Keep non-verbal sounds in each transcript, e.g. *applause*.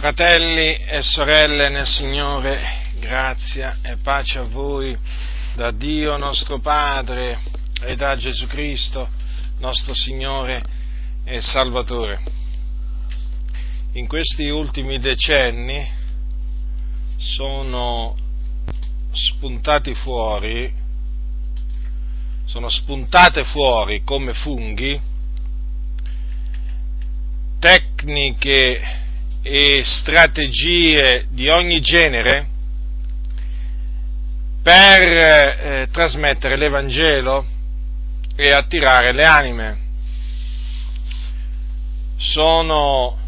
Fratelli e sorelle nel Signore, grazia e pace a voi da Dio nostro Padre e da Gesù Cristo, nostro Signore e Salvatore. In questi ultimi decenni sono spuntati fuori, sono spuntate fuori come funghi tecniche e strategie di ogni genere per eh, trasmettere l'Evangelo e attirare le anime. Sono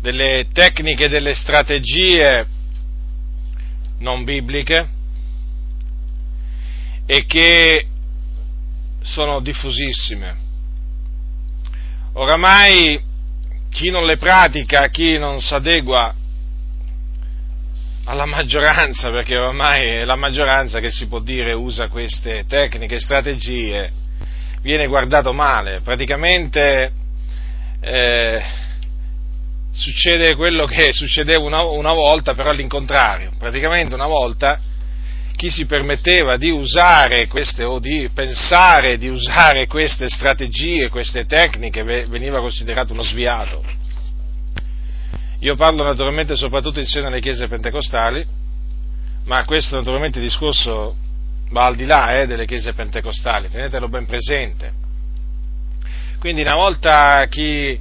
delle tecniche, delle strategie non bibliche e che sono diffusissime. Oramai chi non le pratica, chi non si adegua alla maggioranza, perché ormai è la maggioranza che si può dire usa queste tecniche, strategie, viene guardato male. Praticamente eh, succede quello che succedeva una, una volta, però all'incontrario. Praticamente una volta chi si permetteva di usare queste o di pensare di usare queste strategie, queste tecniche, veniva considerato uno sviato. Io parlo naturalmente soprattutto insieme alle chiese pentecostali, ma questo naturalmente discorso va al di là eh, delle chiese pentecostali, tenetelo ben presente. Quindi una volta chi,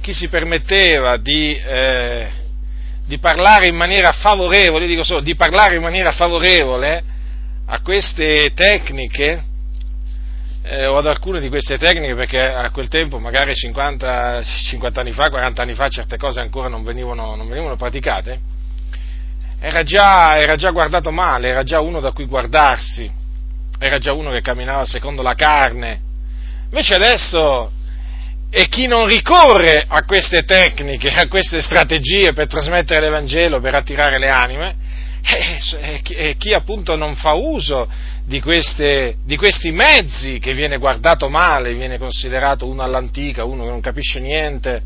chi si permetteva di, eh, di parlare in maniera favorevole, dico solo, di parlare in maniera favorevole a queste tecniche, eh, o ad alcune di queste tecniche, perché a quel tempo, magari 50, 50 anni fa, 40 anni fa, certe cose ancora non venivano, non venivano praticate, era già, era già guardato male, era già uno da cui guardarsi, era già uno che camminava secondo la carne. Invece adesso e chi non ricorre a queste tecniche, a queste strategie per trasmettere l'Evangelo, per attirare le anime, e eh, eh, chi appunto non fa uso di, queste, di, questi mezzi che viene guardato male, viene considerato uno all'antica, uno che non capisce niente,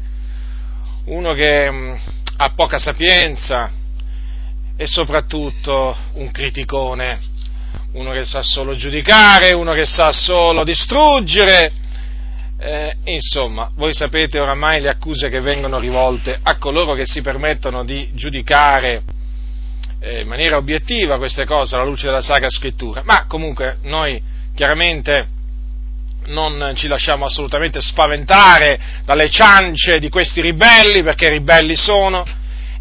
uno che mh, mm, ha poca sapienza e soprattutto un criticone, uno che sa solo giudicare, uno che sa solo distruggere, eh, insomma, voi sapete oramai le accuse che vengono rivolte a coloro che si permettono di giudicare eh, in maniera obiettiva queste cose alla luce della Sacra Scrittura, ma comunque noi chiaramente non ci lasciamo assolutamente spaventare dalle ciance di questi ribelli, perché ribelli sono,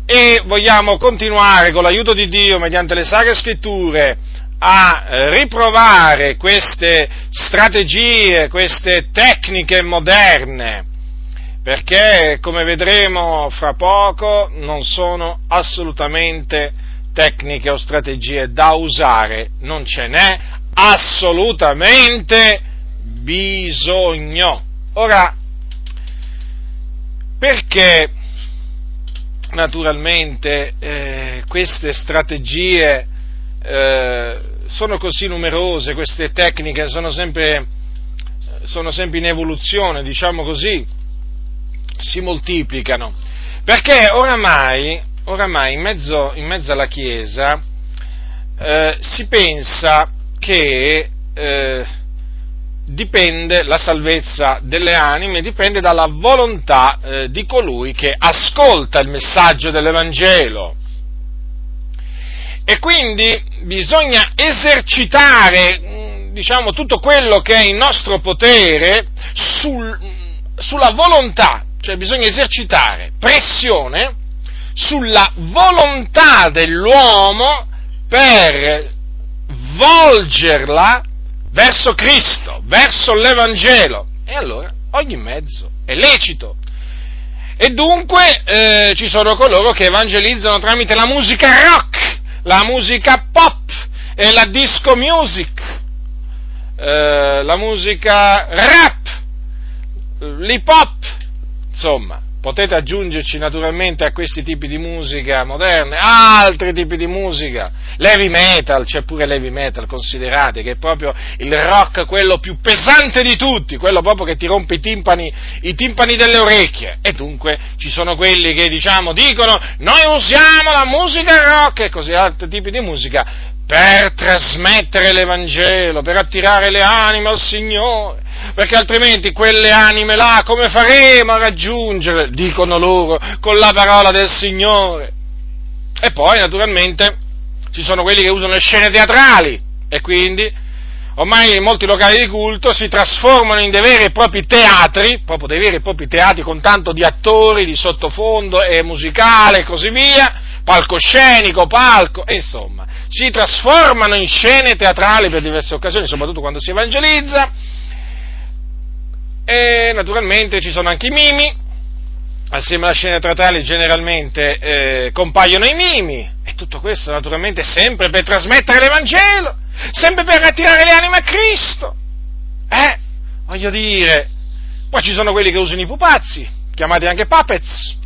e vogliamo continuare con l'aiuto di Dio, mediante le Sacre Scritture, a riprovare queste strategie, queste tecniche moderne, perché come vedremo fra poco non sono assolutamente tecniche o strategie da usare, non ce n'è assolutamente bisogno. Ora, perché naturalmente eh, queste strategie eh, sono così numerose, queste tecniche sono sempre, sono sempre in evoluzione, diciamo così, si moltiplicano, perché oramai, oramai in, mezzo, in mezzo alla Chiesa eh, si pensa che eh, dipende, la salvezza delle anime dipende dalla volontà eh, di colui che ascolta il messaggio dell'Evangelo. E quindi bisogna esercitare, mm, diciamo, tutto quello che è in nostro potere sul, sulla volontà, cioè bisogna esercitare pressione sulla volontà dell'uomo per volgerla verso Cristo, verso l'Evangelo. E allora ogni mezzo è lecito. E dunque eh, ci sono coloro che evangelizzano tramite la musica rock, la musica pop e la disco music, eh, la musica rap, l'hip hop, insomma, potete aggiungerci naturalmente a questi tipi di musica moderne altri tipi di musica, l'heavy metal, c'è pure l'heavy metal, considerate che è proprio il rock quello più pesante di tutti, quello proprio che ti rompe i timpani, i timpani delle orecchie. E dunque ci sono quelli che diciamo dicono noi usiamo la musica rock e così altri tipi di musica per trasmettere l'Evangelo, per attirare le anime al Signore perché altrimenti quelle anime là come faremo a raggiungere? Dicono loro con la parola del Signore. E poi naturalmente ci sono quelli che usano le scene teatrali e quindi ormai molti locali di culto si trasformano in dei veri e propri teatri, proprio dei veri e propri teatri con tanto di attori, di sottofondo e musicale e così via, palcoscenico, palco, insomma, si trasformano in scene teatrali per diverse occasioni, soprattutto quando si evangelizza. E naturalmente ci sono anche i mimi, assieme alla scena teatrale generalmente eh, compaiono i mimi, e tutto questo naturalmente sempre per trasmettere l'Evangelo, sempre per attirare le anime a Cristo. Eh, voglio dire, poi ci sono quelli che usano i pupazzi, chiamati anche puppets,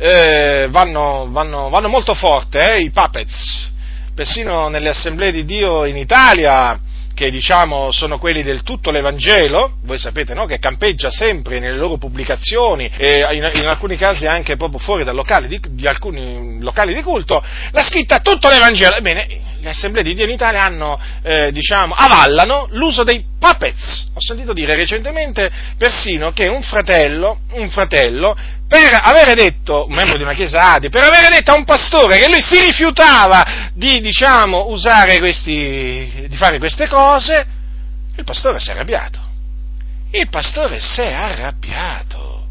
eh, vanno, vanno, vanno, molto forte eh, i puppets, persino nelle assemblee di Dio in Italia che diciamo sono quelli del tutto l'Evangelo, voi sapete no? che campeggia sempre nelle loro pubblicazioni e in, in alcuni casi anche proprio fuori da locali di, di, alcuni locali di culto, la scritta tutto l'Evangelo. Ebbene, le assemblee di Dio in Italia hanno, eh, diciamo, avallano l'uso dei puppets. Ho sentito dire recentemente persino che un fratello, un fratello per avere detto, un membro di una chiesa Adi, per avere detto a un pastore che lui si rifiutava di, diciamo, usare questi, di fare queste cose, il pastore si è arrabbiato. Il pastore si è arrabbiato.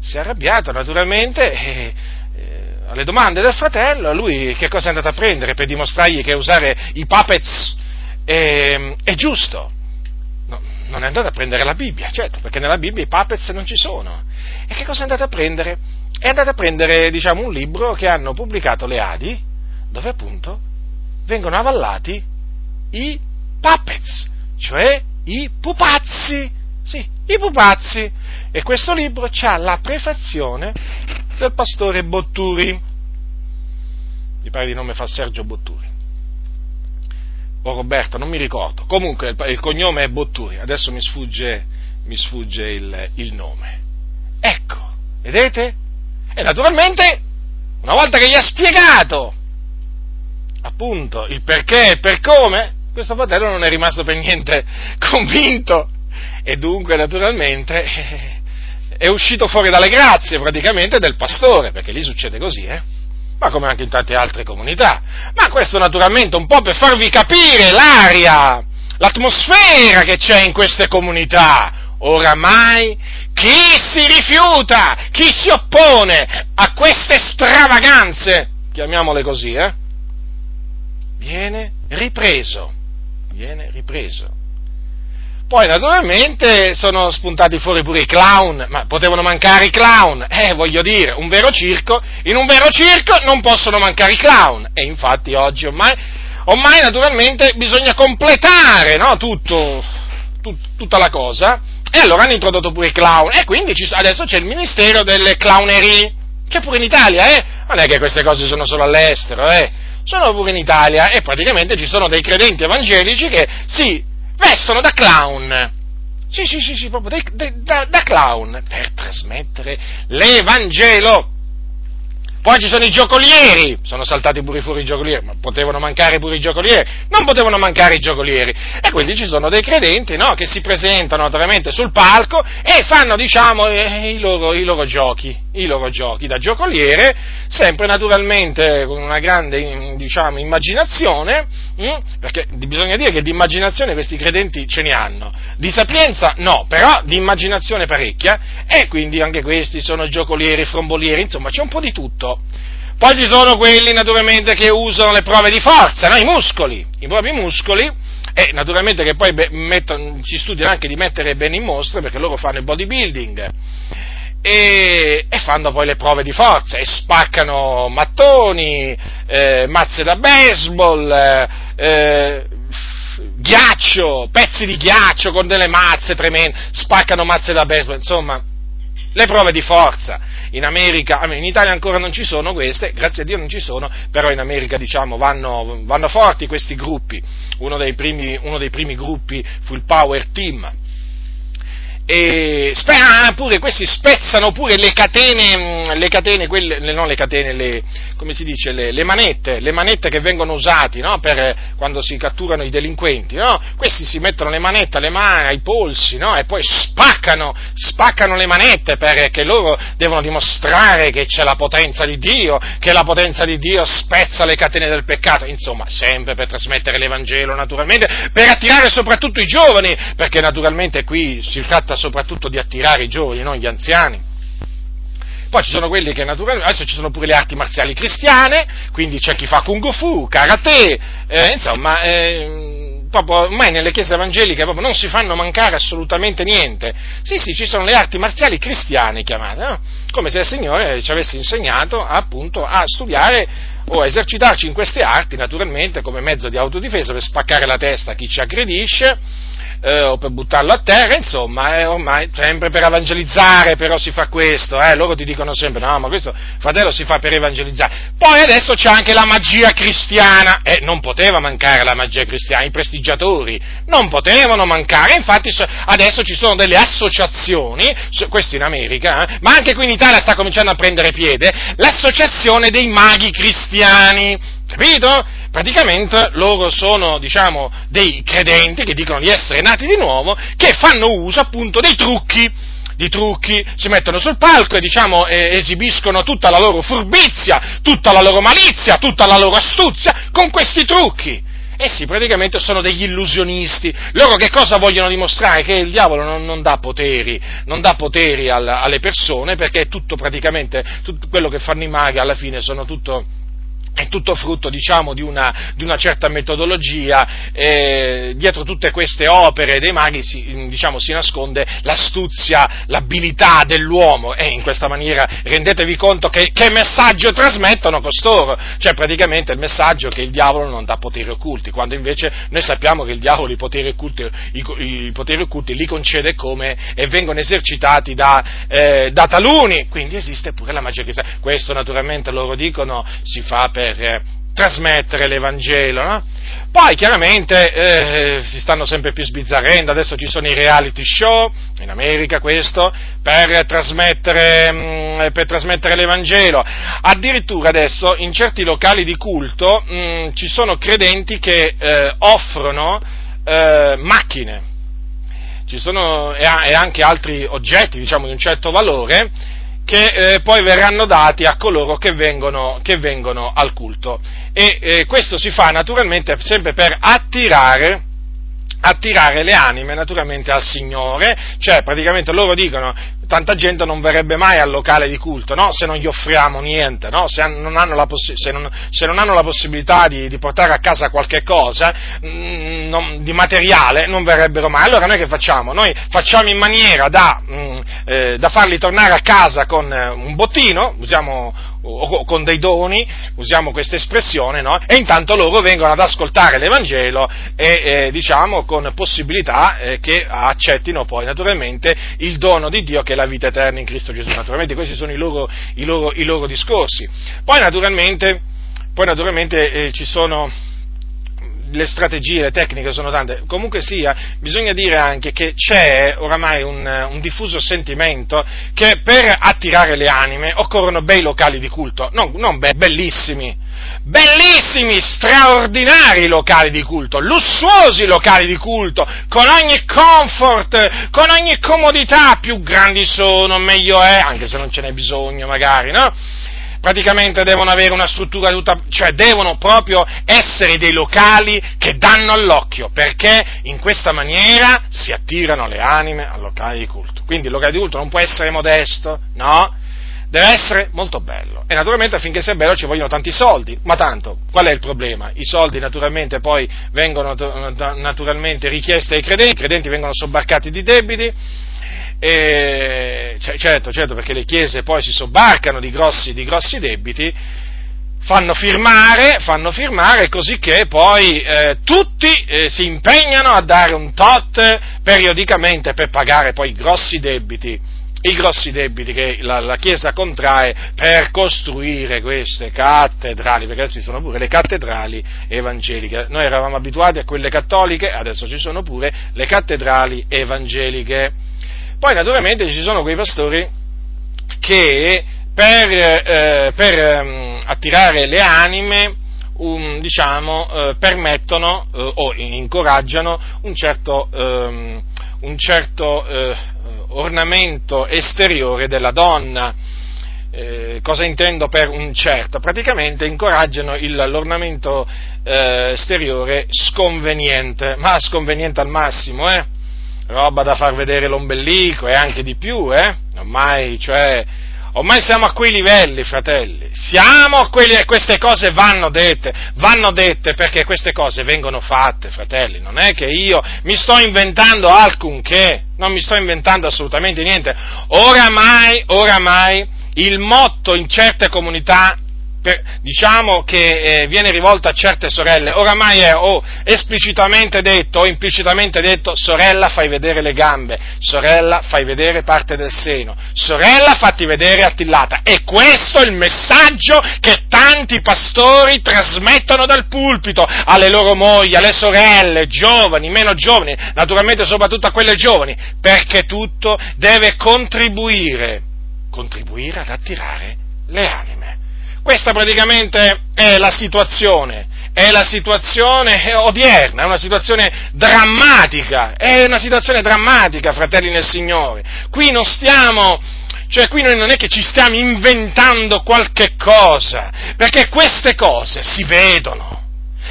Si è arrabbiato naturalmente e, eh, alle domande del fratello, lui che cosa è andato a prendere per dimostrargli che usare i puppets è, è giusto? Non è andato a prendere la Bibbia, certo, perché nella Bibbia i puppets non ci sono. E che cosa è andato a prendere? È andato a prendere, diciamo, un libro che hanno pubblicato le Adi, dove appunto vengono avallati i puppets, cioè i pupazzi. Sì, i pupazzi. E questo libro ha la prefazione del pastore Botturi. Mi pare di nome fa Sergio Botturi o Roberto, non mi ricordo. Comunque il, cognome è Botturi, adesso mi sfugge, mi sfugge il, il nome. Ecco, vedete? E naturalmente, una volta che gli ha spiegato appunto il perché e per come, questo fratello non è rimasto per niente *laughs* convinto e dunque naturalmente *laughs* è uscito fuori dalle grazie praticamente del pastore, perché lì succede così, eh? Ma come anche in tante altre comunità. Ma questo naturalmente un po' per farvi capire l'aria, l'atmosfera che c'è in queste comunità. Oramai chi si rifiuta, chi si oppone a queste stravaganze, chiamiamole così, eh, viene ripreso, viene ripreso. Poi naturalmente sono spuntati fuori pure i clown, ma potevano mancare i clown, eh, voglio dire, un vero circo, in un vero circo non possono mancare i clown, e infatti oggi ormai, ormai naturalmente bisogna completare no, tutto, tut, tutta la cosa, e allora hanno introdotto pure i clown, e quindi ci, adesso c'è il ministero delle clownerie, c'è pure in Italia, eh, non è che queste cose sono solo all'estero, eh, sono pure in Italia, e praticamente ci sono dei credenti evangelici che si vestono da clown. Sì, sì, sì, sì proprio da, da clown per trasmettere l'Evangelo. Poi ci sono i giocolieri, sono saltati pure fuori i giocolieri, ma potevano mancare pure i giocolieri, non potevano mancare i giocolieri. E quindi ci sono dei credenti no, che si presentano naturalmente sul palco e fanno diciamo i loro, i loro giochi, i loro giochi da giocoliere, sempre naturalmente con una grande diciamo, immaginazione, hm, perché bisogna dire che di immaginazione questi credenti ce ne hanno, di sapienza no, però di immaginazione parecchia, e quindi anche questi sono giocolieri, frombolieri, insomma c'è un po' di tutto. Poi ci sono quelli naturalmente che usano le prove di forza, no? i muscoli, i propri muscoli, e naturalmente che poi mettono, si studiano anche di mettere bene in mostra perché loro fanno il bodybuilding e, e, fanno poi le prove di forza e spaccano mattoni, eh, mazze da baseball, eh, eh, ghiaccio, pezzi di ghiaccio con delle mazze tremende, spaccano mazze da baseball, insomma, le prove di forza. In America, in Italia ancora non ci sono queste, grazie a Dio non ci sono, però in America diciamo vanno, vanno forti questi gruppi. Uno dei, primi, uno dei primi gruppi fu il Power Team, e ah, pure questi spezzano pure le catene, mm, le catene, quelle, non le catene, le, come si dice, le, le manette, le manette che vengono usate no? per quando si catturano i delinquenti, no? Questi si mettono le manette alle mani, ai polsi, no? E poi spaccano, spaccano le manette perché loro devono dimostrare che c'è la potenza di Dio, che la potenza di Dio spezza le catene del peccato, insomma, sempre per trasmettere l'Evangelo naturalmente, per attirare soprattutto i giovani, perché naturalmente qui si tratta soprattutto di attirare i giovani, non gli anziani. Poi ci sono quelli che naturalmente, adesso ci sono pure le arti marziali cristiane, quindi c'è chi fa kung fu, karate, eh, insomma, eh, proprio ormai nelle chiese evangeliche proprio non si fanno mancare assolutamente niente. Sì, sì, ci sono le arti marziali cristiane chiamate, no? come se il Signore ci avesse insegnato appunto a studiare o a esercitarci in queste arti, naturalmente come mezzo di autodifesa per spaccare la testa a chi ci aggredisce eh, o per buttarlo a terra, insomma, eh, ormai sempre per evangelizzare però si fa questo, eh, loro ti dicono sempre no, ma questo fratello si fa per evangelizzare. Poi adesso c'è anche la magia cristiana, e non poteva mancare la magia cristiana, i prestigiatori non potevano mancare, infatti adesso ci sono delle associazioni, questo in America, eh, ma anche qui in Italia sta cominciando a prendere piede, l'associazione dei maghi cristiani, capito? praticamente loro sono, diciamo, dei credenti che dicono di essere nati di nuovo, che fanno uso appunto dei trucchi di trucchi, si mettono sul palco e diciamo eh, esibiscono tutta la loro furbizia, tutta la loro malizia, tutta la loro astuzia con questi trucchi. Essi praticamente sono degli illusionisti. Loro che cosa vogliono dimostrare? Che il diavolo non, non dà poteri, non dà poteri al, alle persone perché tutto praticamente, tutto quello che fanno i maghi alla fine sono tutto è tutto frutto diciamo, di, una, di, una, certa metodologia, eh, dietro tutte queste opere dei maghi si, diciamo, si, nasconde l'astuzia, l'abilità dell'uomo. E in questa maniera rendetevi conto che, che, messaggio trasmettono costoro, cioè praticamente il messaggio che il diavolo non dà poteri occulti, quando invece noi sappiamo che il diavolo i poteri occulti, i, i poteri occulti li concede come e vengono esercitati da, eh, da taluni, quindi esiste pure la magia cristiana, questo naturalmente loro dicono si fa per eh, trasmettere l'Evangelo, no? Poi chiaramente eh, si stanno sempre più sbizzarrendo, adesso ci sono i reality show, in America questo, per trasmettere, mh, mm, per trasmettere l'Evangelo. Addirittura adesso in certi locali di culto mh, mm, ci sono credenti che eh, offrono eh, macchine, ci sono e, anche altri oggetti, diciamo, di un certo valore, che eh, poi verranno dati a coloro che vengono, che vengono al culto. E eh, questo si fa naturalmente sempre per attirare attirare le anime naturalmente al Signore, cioè praticamente loro dicono tanta gente non verrebbe mai al locale di culto no? se non gli offriamo niente, no? se, non possi- se, non, se, non hanno la possibilità di, di portare a casa qualche cosa mh, mm, non, di materiale non verrebbero mai. Allora noi che facciamo? Noi facciamo in maniera da, mh, mm, eh, da farli tornare a casa con eh, un bottino, usiamo o con dei doni, usiamo questa espressione, no? e intanto loro vengono ad ascoltare l'Evangelo e eh, diciamo con possibilità eh, che accettino poi naturalmente il dono di Dio che è la vita eterna in Cristo Gesù. Naturalmente questi sono i loro, i loro, i loro discorsi. Poi naturalmente, poi naturalmente eh, ci sono le strategie, le tecniche sono tante, comunque sia, bisogna dire anche che c'è oramai un, un, diffuso sentimento che per attirare le anime occorrono bei locali di culto, non, non be- bellissimi, bellissimi, straordinari locali di culto, lussuosi locali di culto, con ogni comfort, con ogni comodità, più grandi sono, meglio è, anche se non ce n'è bisogno magari, no? Praticamente devono avere una struttura tutta, cioè devono proprio essere dei locali che danno all'occhio, perché in questa maniera si attirano le anime al locale di culto. Quindi il locale di culto non può essere modesto, no? Deve essere molto bello. E naturalmente affinché sia bello ci vogliono tanti soldi. Ma tanto, qual è il problema? I soldi naturalmente poi vengono naturalmente richiesti ai credenti, i credenti vengono sobbarcati di debiti e, certo, certo, perché le chiese poi si sobbarcano di grossi, di grossi debiti, fanno firmare, fanno firmare così che poi eh, tutti eh, si impegnano a dare un tot periodicamente per pagare poi i grossi debiti i grossi debiti che la, la, Chiesa contrae per costruire queste cattedrali, perché adesso ci sono pure le cattedrali evangeliche. Noi eravamo abituati a quelle cattoliche, adesso ci sono pure le cattedrali evangeliche. Poi naturalmente ci sono quei pastori che per, eh, per um, attirare le anime um, diciamo, eh, permettono eh, o incoraggiano un certo, um, un certo eh, ornamento esteriore della donna. Eh, cosa intendo per un certo? Praticamente incoraggiano il, l'ornamento eh, esteriore sconveniente, ma sconveniente al massimo, eh? Roba da far vedere l'ombelico e anche di più, eh? ormai, cioè, Ormai siamo a quei livelli, fratelli. Siamo a quei livelli. Queste cose vanno dette, vanno dette perché queste cose vengono fatte, fratelli. Non è che io mi sto inventando alcunché, non mi sto inventando assolutamente niente. Oramai, oramai, il motto in certe comunità per, diciamo che eh, viene rivolta a certe sorelle, oramai è o esplicitamente detto o implicitamente detto sorella fai vedere le gambe, sorella fai vedere parte del seno, sorella fatti vedere attillata. E questo è il messaggio che tanti pastori trasmettono dal pulpito alle loro mogli, alle sorelle, giovani, meno giovani, naturalmente soprattutto a quelle giovani, perché tutto deve contribuire, contribuire ad attirare le anime. Questa praticamente è la situazione, è la situazione odierna, è una situazione drammatica, è una situazione drammatica, fratelli nel Signore. Qui non stiamo, cioè qui noi non è che ci stiamo inventando qualche cosa, perché queste cose si vedono,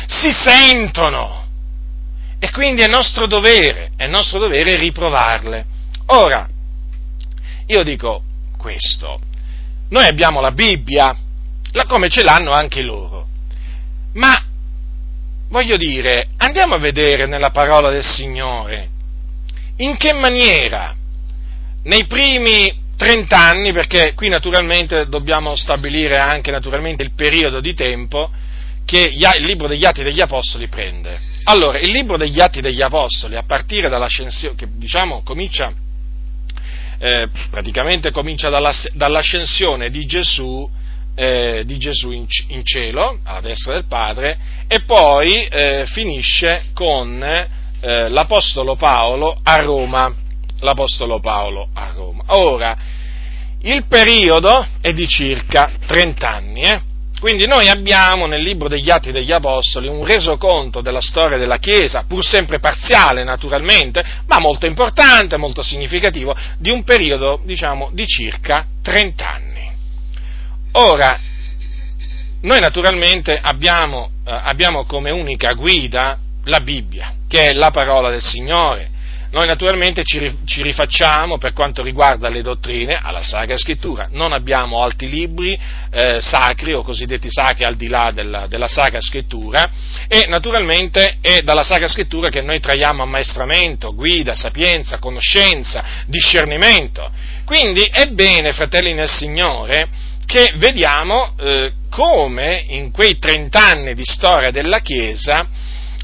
si sentono, e quindi è nostro dovere, è nostro dovere riprovarle. Ora, io dico questo, noi abbiamo la Bibbia, come ce l'hanno anche loro. Ma voglio dire, andiamo a vedere nella parola del Signore in che maniera nei primi 30 anni, perché qui naturalmente dobbiamo stabilire anche naturalmente il periodo di tempo che il libro degli Atti degli Apostoli prende. Allora, il libro degli Atti degli Apostoli, a partire dall'ascensione, che diciamo comincia, eh, praticamente comincia dall'ascensione di Gesù eh, di Gesù in, in, cielo, alla destra del Padre, e poi eh, finisce con eh, l'Apostolo Paolo a Roma. L'Apostolo Paolo a Roma. Ora, il periodo è di circa 30 anni, eh? Quindi noi abbiamo nel libro degli Atti degli Apostoli un resoconto della storia della Chiesa, pur sempre parziale naturalmente, ma molto importante, molto significativo, di un periodo, diciamo, di circa 30 anni. Ora, noi naturalmente abbiamo, eh, abbiamo come unica guida la Bibbia, che è la parola del Signore. Noi naturalmente ci, ci, rifacciamo per quanto riguarda le dottrine alla Sacra Scrittura, non abbiamo altri libri eh, sacri o cosiddetti sacri al di là della, della, Sacra Scrittura e naturalmente è dalla Sacra Scrittura che noi traiamo ammaestramento, guida, sapienza, conoscenza, discernimento. Quindi è bene, fratelli nel Signore, che vediamo eh, come in quei trent'anni di storia della Chiesa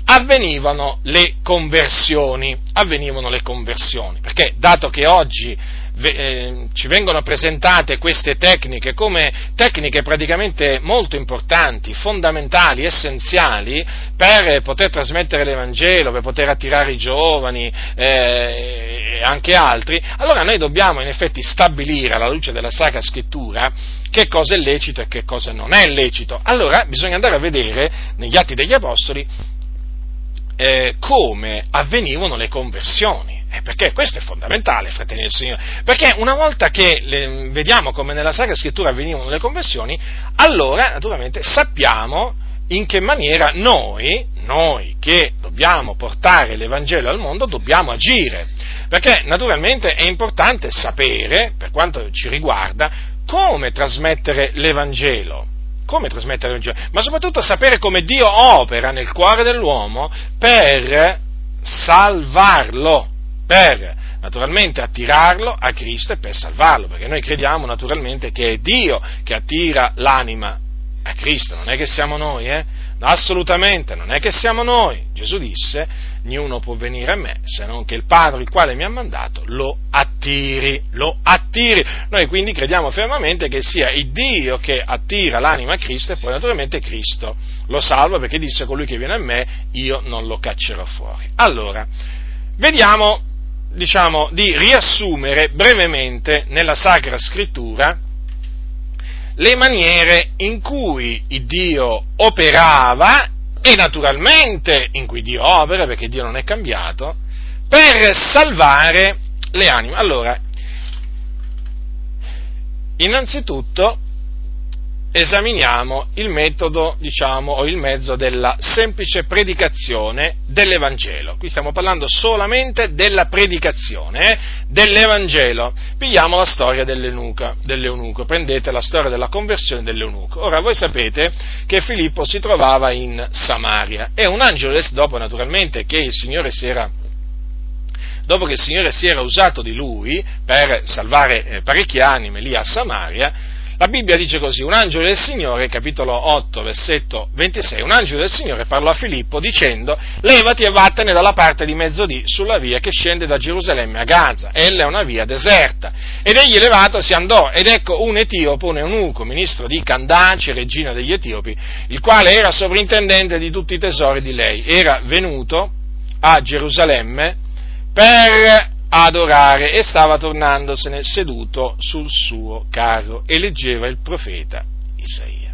avvenivano le conversioni, avvenivano le conversioni, perché dato che oggi eh, ci vengono presentate queste tecniche come tecniche praticamente molto importanti, fondamentali, essenziali per poter trasmettere l'Evangelo, per poter attirare i giovani eh, e anche altri, allora noi dobbiamo in effetti stabilire alla luce della Sacra Scrittura che cosa è lecito e che cosa non è lecito. Allora bisogna andare a vedere negli Atti degli Apostoli eh, come avvenivano le conversioni. Perché questo è fondamentale, fratelli del Signore. Perché una volta che le, vediamo come nella Sacra Scrittura avvenivano le conversioni, allora naturalmente sappiamo in che maniera noi, noi che dobbiamo portare l'Evangelo al mondo, dobbiamo agire. Perché naturalmente è importante sapere, per quanto ci riguarda, come trasmettere l'Evangelo come trasmettere l'Evangelo, ma soprattutto sapere come Dio opera nel cuore dell'uomo per salvarlo per naturalmente attirarlo a Cristo e per salvarlo, perché noi crediamo naturalmente che è Dio che attira l'anima a Cristo, non è che siamo noi, eh? Assolutamente, non è che siamo noi. Gesù disse, niuno può venire a me se non che il Padre, il quale mi ha mandato, lo attiri, lo attiri. Noi quindi crediamo fermamente che sia il Dio che attira l'anima a Cristo e poi naturalmente Cristo lo salva perché disse colui che viene a me, io non lo caccerò fuori. Allora, vediamo, diciamo, di riassumere brevemente nella Sacra Scrittura le maniere in cui Dio operava e naturalmente in cui Dio opera, perché Dio non è cambiato, per salvare le anime. Allora, innanzitutto esaminiamo il metodo, diciamo, o il mezzo della semplice predicazione dell'Evangelo. Qui stiamo parlando solamente della predicazione eh, dell'Evangelo. Pigliamo la storia dell'eunuco, prendete la storia della conversione dell'eunuco. Ora, voi sapete che Filippo si trovava in Samaria e un angelo, dopo naturalmente che il Signore si era dopo che il Signore si era usato di lui per salvare eh, parecchie anime lì a Samaria, la Bibbia dice così, un angelo del Signore, capitolo 8, versetto 26, un angelo del Signore parlò a Filippo dicendo, levati e vattene dalla parte di mezzodì sulla via che scende da Gerusalemme a Gaza, ella è una via deserta. Ed egli levato si andò, ed ecco un etiopo, un eunuco, ministro di Candace, regina degli Etiopi, il quale era sovrintendente di tutti i tesori di lei, era venuto a Gerusalemme per adorare e stava tornandosene seduto sul suo carro e leggeva il profeta Isaia.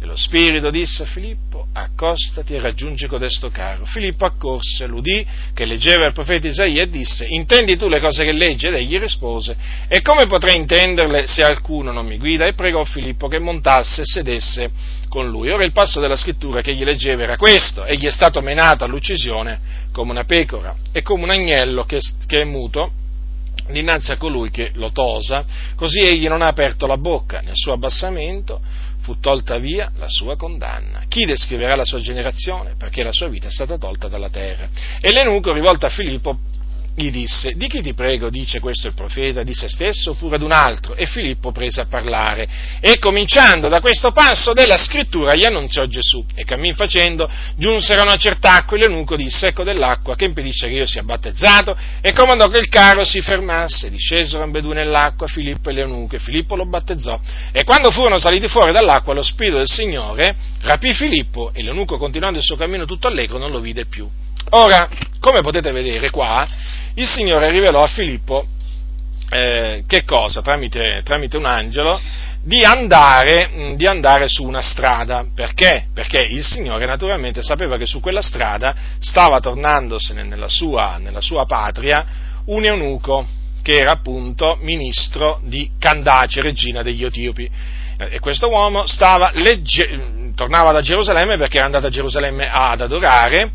E lo Spirito disse a Filippo, accostati e raggiungi codesto carro. Filippo accorse, l'udì che leggeva il profeta Isaia e disse, intendi tu le cose che leggi? Ed egli rispose, e come potrei intenderle se alcuno non mi guida? E pregò Filippo che montasse e sedesse con lui. Ora il passo della scrittura che egli leggeva era questo, egli è stato menato all'uccisione come una pecora e come un agnello che, che è muto dinanzi a colui che lo tosa, così egli non ha aperto la bocca, nel suo abbassamento fu tolta via la sua condanna. Chi descriverà la sua generazione? Perché la sua vita è stata tolta dalla terra. E l'enuco, rivolto a Filippo, gli disse, di chi ti prego dice questo il profeta, di se stesso oppure ad un altro? E Filippo prese a parlare e cominciando da questo passo della scrittura gli annunziò Gesù e cammin facendo giunsero a una cert'acqua e l'eunuco disse ecco dell'acqua che impedisce che io sia battezzato e comandò che il carro si fermasse, discesero ambedue nell'acqua Filippo e l'eunuco e Filippo lo battezzò e quando furono saliti fuori dall'acqua lo spirito del Signore rapì Filippo e l'eunuco continuando il suo cammino tutto allegro non lo vide più. Ora, come potete vedere qua, il Signore rivelò a Filippo eh, che cosa? Tramite, tramite un angelo, di andare, mm, di andare, su una strada. Perché? Perché il Signore naturalmente sapeva che su quella strada stava tornandosene nella sua, nella sua patria un eunuco che era appunto ministro di Candace, regina degli Etiopi. E questo uomo legge, tornava da Gerusalemme perché era andato a Gerusalemme ad adorare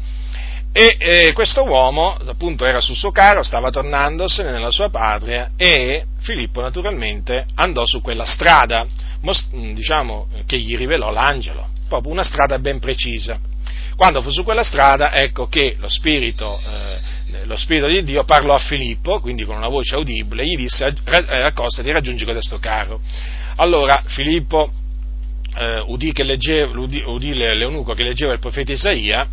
e eh, questo uomo, appunto, era sul suo carro, stava tornandosene nella sua patria e Filippo, naturalmente, andò su quella strada, most- diciamo, che gli rivelò l'angelo, proprio una strada ben precisa. Quando fu su quella strada, ecco che lo spirito, eh, lo spirito di Dio parlò a Filippo, quindi con una voce udibile, gli disse, accostati e raggiungi questo carro. Allora Filippo eh, udì, che leggeva, udì, udì l'eunuco che leggeva il profeta Isaia,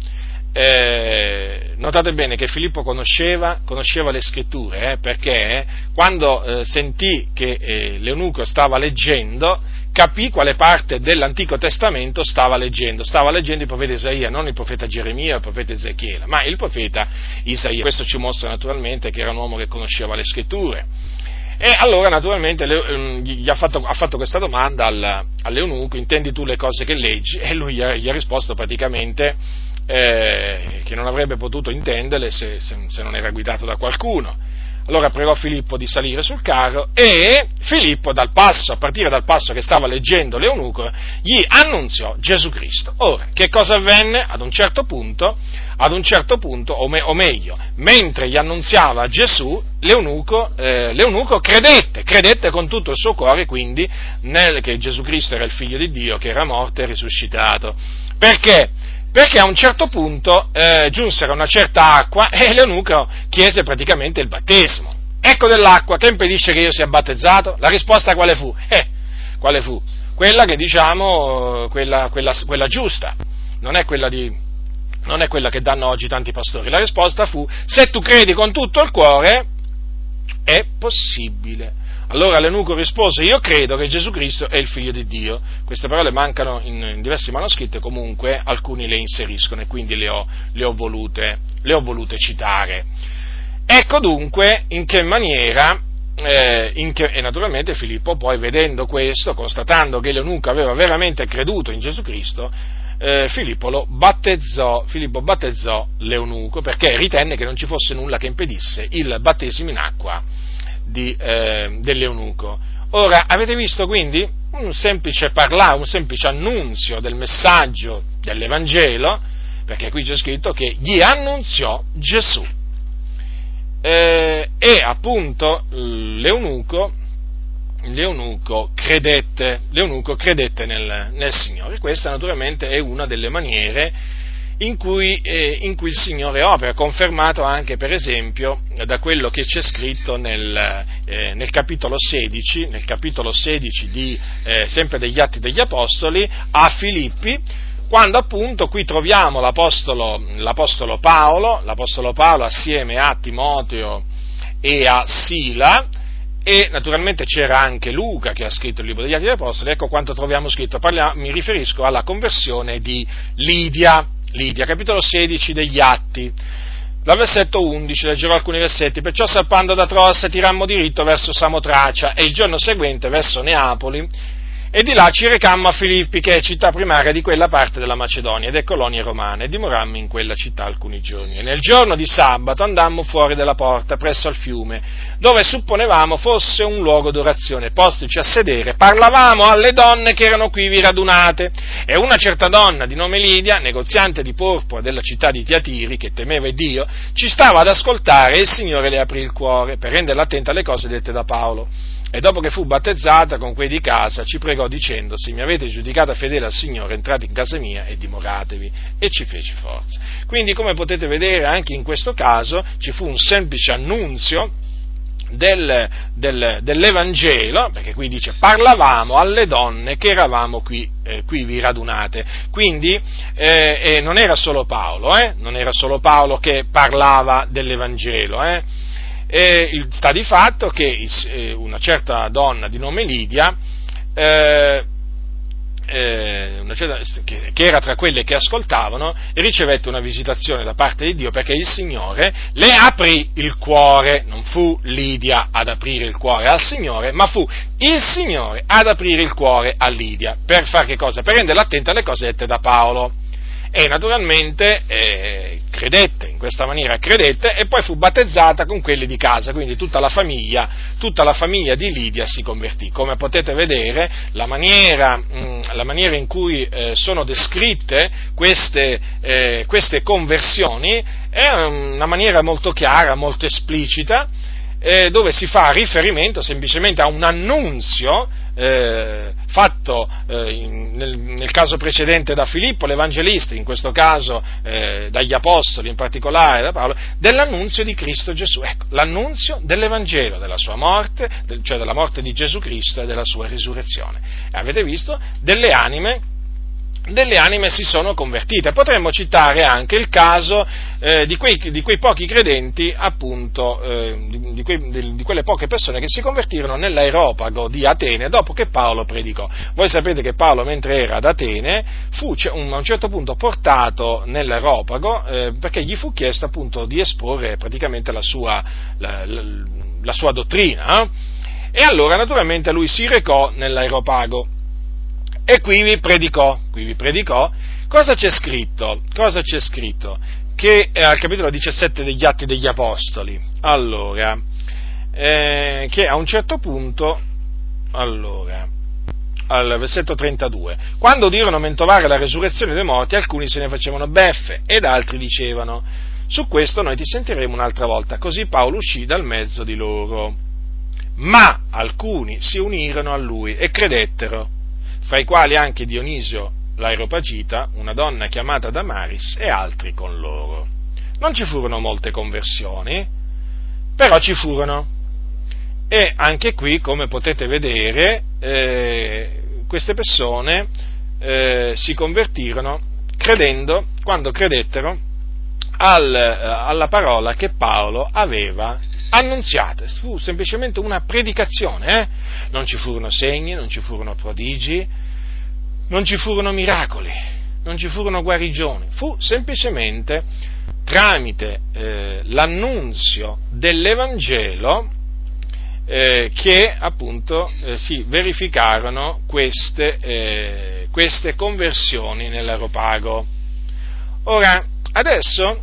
eh, notate bene che Filippo conosceva, conosceva le scritture, eh, perché quando eh, sentì che eh, l'eunuco stava leggendo, capì quale parte dell'Antico Testamento stava leggendo. Stava leggendo il profeta Isaia, non il profeta Geremia il profeta Ezechiele, ma il profeta Isaia. Questo ci mostra naturalmente che era un uomo che conosceva le scritture. E allora naturalmente ehm, gli ha fatto, ha fatto questa domanda al, all'eunuco, intendi tu le cose che leggi? E lui gli ha, gli ha risposto praticamente eh, che non avrebbe potuto intenderle se, se, se non era guidato da qualcuno. Allora pregò Filippo di salire sul carro e Filippo dal passo, a partire dal passo che stava leggendo l'eunuco, gli annunziò Gesù Cristo. Ora, che cosa avvenne? Ad un certo punto, ad un certo punto o, me, o meglio, mentre gli annunziava Gesù, l'eunuco, eh, l'eunuco, credette, credette con tutto il suo cuore quindi nel, che Gesù Cristo era il figlio di Dio, che era morto e risuscitato. Perché? Perché a un certo punto eh, giunsero una certa acqua e l'eunuco chiese praticamente il battesimo. Ecco dell'acqua che impedisce che io sia battezzato? La risposta quale fu? Eh, quale fu? quella che diciamo, quella, quella, quella giusta, non è quella di, non è quella che danno oggi tanti pastori. La risposta fu, se tu credi con tutto il cuore, è possibile. Allora l'eunuco rispose, io credo che Gesù Cristo è il figlio di Dio. Queste parole mancano in, in diversi manoscritti, comunque alcuni le inseriscono e quindi le ho, le ho, volute, le ho volute, citare. Ecco dunque in che maniera, eh, in che, e naturalmente Filippo poi vedendo questo, constatando che l'eunuco aveva veramente creduto in Gesù Cristo, eh, Filippo, battezzò, Filippo battezzò l'eunuco perché ritenne che non ci fosse nulla che impedisse il battesimo in acqua di, eh, dell'eunuco. Ora, avete visto quindi un semplice parlare, un semplice annunzio del messaggio dell'Evangelo, perché qui c'è scritto che gli annunziò Gesù. Eh, e appunto l'eunuco l'eunuco credette, l'eunuco credette nel, nel, Signore. Questa naturalmente è una delle maniere in cui, eh, in cui, il Signore opera, confermato anche per esempio da quello che c'è scritto nel, eh, nel capitolo 16, nel capitolo 16 di, eh, sempre degli Atti degli Apostoli, a Filippi, quando appunto qui troviamo l'Apostolo, l'Apostolo Paolo, l'Apostolo Paolo assieme a Timoteo e a Sila, e naturalmente c'era anche Luca che ha scritto il libro degli Atti degli Apostoli, ecco quanto troviamo scritto, Parliamo, mi riferisco alla conversione di Lidia, Lidia, capitolo 16 degli Atti. Dal versetto 11 leggerò alcuni versetti, perciò salpando da Troas tirammo diritto verso Samotracia e il giorno seguente verso Neapoli e di là ci recammo a Filippi, che è città primaria di quella parte della Macedonia ed è colonia romana, e dimorammo in quella città alcuni giorni. E nel giorno di sabato andammo fuori della porta, presso al fiume, dove supponevamo fosse un luogo d'orazione. Postici a sedere, parlavamo alle donne che erano quivi radunate, e una certa donna di nome Lidia, negoziante di porpora della città di Tiatiri, che temeva Dio, ci stava ad ascoltare e il Signore le aprì il cuore, per renderla attenta alle cose dette da Paolo. E dopo che fu battezzata con quei di casa, ci pregò dicendo, se mi avete giudicata fedele al Signore, entrate in casa mia e dimoratevi. E ci fece forza. Quindi, come potete vedere, anche in questo caso ci fu un semplice annunzio del, del, dell'Evangelo, perché qui dice parlavamo alle donne che eravamo qui, eh, qui radunate. Quindi eh, eh, non era solo Paolo, eh, non era solo Paolo che parlava dell'Evangelo, eh, sta di fatto che eh, una certa donna di nome Lidia, eh, eh, certa, che, che, era tra quelle che ascoltavano, ricevette una visitazione da parte di Dio perché il Signore le aprì il cuore, non fu Lidia ad aprire il cuore al Signore, ma fu il Signore ad aprire il cuore a Lidia. Per fare che cosa? Per renderla attenta alle cose dette da Paolo e naturalmente eh, credette, in questa maniera credette e poi fu battezzata con quelli di casa, quindi tutta la famiglia, tutta la famiglia di Lidia si convertì. Come potete vedere la maniera, mh, mm, la maniera in cui eh, sono descritte queste, eh, queste conversioni è una maniera molto chiara, molto esplicita, eh, dove si fa riferimento semplicemente a un annunzio eh, fatto eh, in, nel, nel, caso precedente da Filippo l'Evangelista, in questo caso eh, dagli Apostoli, in particolare da Paolo, dell'annunzio di Cristo Gesù. Ecco, l'annunzio dell'Evangelo, della sua morte, del, cioè della morte di Gesù Cristo e della sua risurrezione. Avete visto? Delle anime delle anime si sono convertite. Potremmo citare anche il caso eh, di, quei, di, quei, pochi credenti, appunto, eh, di, quei, di, quelle poche persone che si convertirono nell'aeropago di Atene dopo che Paolo predicò. Voi sapete che Paolo, mentre era ad Atene, fu a un certo punto portato nell'aeropago eh, perché gli fu chiesto appunto di esporre praticamente la sua, la, la, la sua dottrina. E allora naturalmente lui si recò nell'aeropago e qui vi predicò, qui vi predicò, cosa c'è scritto? Cosa c'è scritto? Che è al capitolo 17 degli Atti degli Apostoli, allora, eh, che a un certo punto, allora, al versetto 32, quando udirono mentovare la resurrezione dei morti, alcuni se ne facevano beffe ed altri dicevano, su questo noi ti sentiremo un'altra volta, così Paolo uscì dal mezzo di loro. Ma alcuni si unirono a lui e credettero fra i quali anche Dionisio l'Aeropagita, una donna chiamata Damaris e altri con loro. Non ci furono molte conversioni, però ci furono. E anche qui, come potete vedere, eh, queste persone eh, si convertirono credendo, quando credettero al, eh, alla parola che Paolo aveva annunziata. Fu semplicemente una predicazione, eh? non ci furono segni, non ci furono prodigi, non ci furono miracoli, non ci furono guarigioni, fu semplicemente tramite eh, l'annunzio dell'Evangelo eh, che appunto eh, si verificarono queste, eh, queste conversioni nell'aeropago. Ora, adesso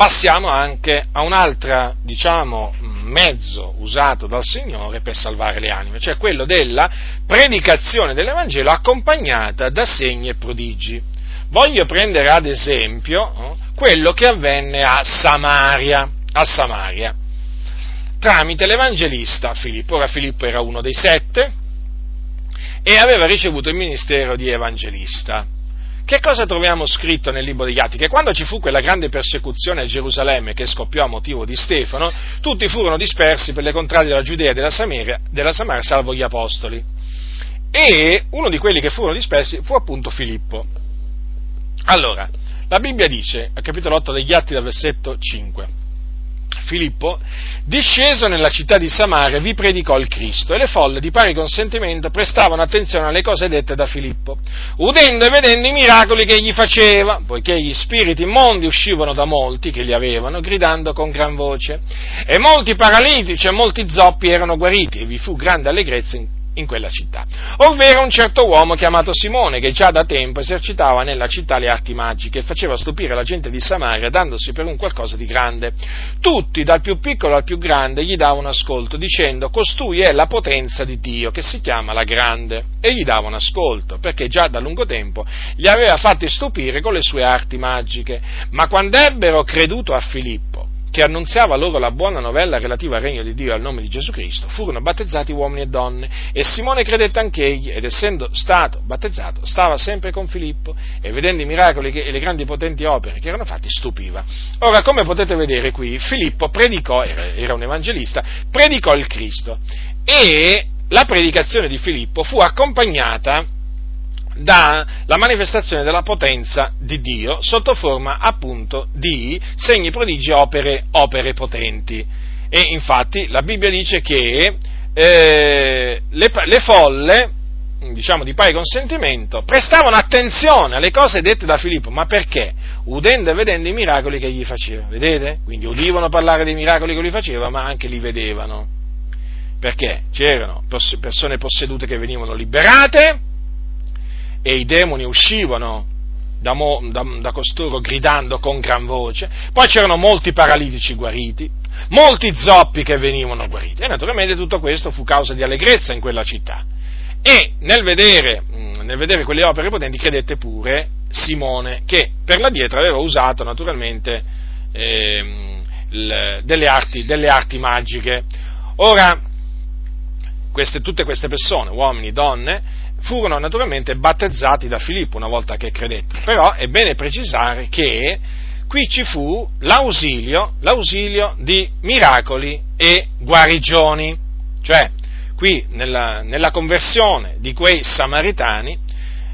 passiamo anche a un altro, diciamo, mezzo usato dal Signore per salvare le anime, cioè quello della predicazione dell'Evangelo accompagnata da segni e prodigi. Voglio prendere ad esempio no, quello che avvenne a Samaria, a Samaria, tramite l'Evangelista Filippo. Ora Filippo era uno dei sette e aveva ricevuto il ministero di Evangelista. Che cosa troviamo scritto nel libro degli Atti? Che quando ci fu quella grande persecuzione a Gerusalemme che scoppiò a motivo di Stefano, tutti furono dispersi per le contrade della Giudea e della Samaria, della Samaria, salvo gli apostoli. E uno di quelli che furono dispersi fu appunto Filippo. Allora, la Bibbia dice, al capitolo 8 degli Atti, dal versetto 5, Filippo, disceso nella città di Samaria, vi predicò il Cristo e le folle di pari consentimento prestavano attenzione alle cose dette da Filippo, udendo e vedendo i miracoli che egli faceva, poiché gli spiriti immondi uscivano da molti che li avevano, gridando con gran voce, e molti paralitici e molti zoppi erano guariti, e vi fu grande allegrezza in in quella città, ovvero un certo uomo chiamato Simone che già da tempo esercitava nella città le arti magiche e faceva stupire la gente di Samaria dandosi per un qualcosa di grande. Tutti, dal più piccolo al più grande, gli davano ascolto dicendo costui è la potenza di Dio che si chiama la grande e gli davano ascolto perché già da lungo tempo li aveva fatti stupire con le sue arti magiche. Ma quando ebbero creduto a Filippo, che annunziava loro la buona novella relativa al regno di Dio e al nome di Gesù Cristo, furono battezzati uomini e donne, e Simone credette anch'egli, ed essendo stato battezzato, stava sempre con Filippo, e vedendo i miracoli e le grandi potenti opere che erano fatti, stupiva. Ora, come potete vedere qui, Filippo predicò, era un evangelista, predicò il Cristo, e la predicazione di Filippo fu accompagnata dalla manifestazione della potenza di Dio sotto forma appunto di segni, prodigi, opere, opere potenti. E infatti la Bibbia dice che eh, le, le folle, diciamo di pari consentimento, prestavano attenzione alle cose dette da Filippo, ma perché? Udendo e vedendo i miracoli che gli faceva, vedete? Quindi udivano parlare dei miracoli che lui faceva, ma anche li vedevano. Perché c'erano persone possedute che venivano liberate, e i demoni uscivano da, mo, da, da, costoro gridando con gran voce, poi c'erano molti paralitici guariti, molti zoppi che venivano guariti e naturalmente tutto questo fu causa di allegrezza in quella città. E nel vedere, mm, nel vedere quelle opere potenti credette pure Simone che per la dietro aveva usato naturalmente eh, il, delle, arti, delle arti magiche. Ora, queste, tutte queste persone, uomini, donne, furono naturalmente battezzati da Filippo una volta che credettero, però è bene precisare che qui ci fu l'ausilio, l'ausilio di miracoli e guarigioni, cioè qui nella, nella conversione di quei samaritani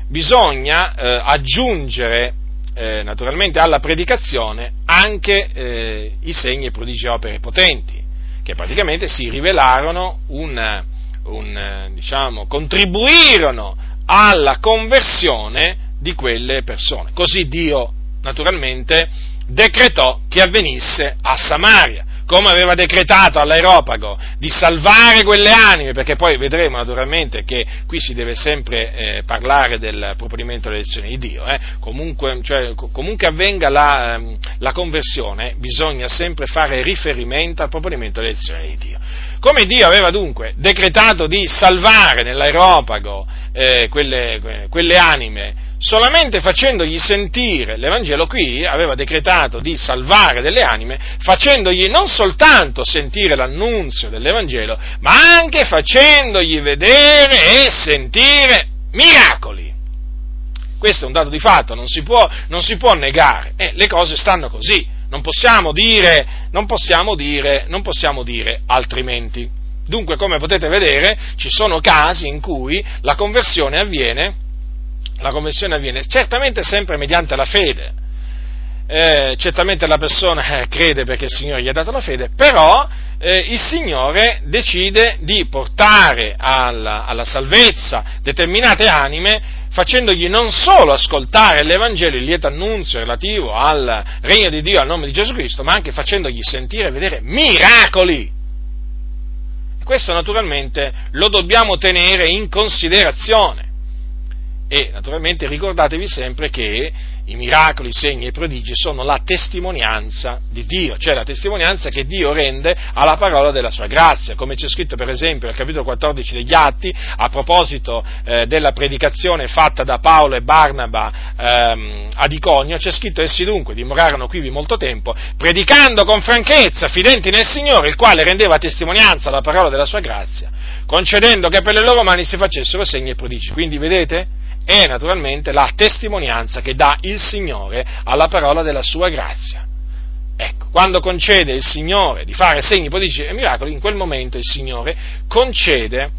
bisogna eh, aggiungere eh, naturalmente alla predicazione anche eh, i segni e prodigi opere potenti, che praticamente si rivelarono un, un, eh, diciamo, contribuirono alla conversione di quelle persone. Così Dio, naturalmente, decretò che avvenisse a Samaria come aveva decretato all'Aeropago di salvare quelle anime, perché poi vedremo naturalmente che qui si deve sempre eh, parlare del proponimento dell'elezione di Dio, eh. comunque, cioè, comunque, avvenga la, ehm, la, conversione, bisogna sempre fare riferimento al proponimento dell'elezione di Dio. Come Dio aveva dunque decretato di salvare nell'Aeropago eh, quelle, quelle anime, solamente facendogli sentire l'Evangelo qui aveva decretato di salvare delle anime, facendogli non soltanto sentire l'annunzio dell'Evangelo, ma anche facendogli vedere e sentire miracoli. Questo è un dato di fatto, non si può, non si può negare, eh, le cose stanno così, non possiamo dire, non possiamo dire, non possiamo dire altrimenti. Dunque, come potete vedere, ci sono casi in cui la conversione avviene, la conversione avviene certamente sempre mediante la fede. Eh, certamente la persona eh, crede perché il Signore gli ha dato la fede, però eh, il Signore decide di portare alla, alla salvezza determinate anime facendogli non solo ascoltare l'Evangelo, il lieto annunzio relativo al regno di Dio, al nome di Gesù Cristo, ma anche facendogli sentire e vedere miracoli. Questo naturalmente lo dobbiamo tenere in considerazione. E naturalmente ricordatevi sempre che i miracoli, i segni e i prodigi sono la testimonianza di Dio, cioè la testimonianza che Dio rende alla parola della sua grazia, come c'è scritto per esempio nel capitolo 14 degli Atti, a proposito eh, della predicazione fatta da Paolo e Barnaba ehm, ad Iconio, c'è scritto essi dunque dimorarono qui molto tempo, predicando con franchezza, fidenti nel Signore, il quale rendeva testimonianza alla parola della sua grazia, concedendo che per le loro mani si facessero segni e prodigi. Quindi vedete? È naturalmente la testimonianza che dà il Signore alla parola della sua grazia. Ecco, quando concede il Signore di fare segni, prodigi e miracoli, in quel momento il Signore concede,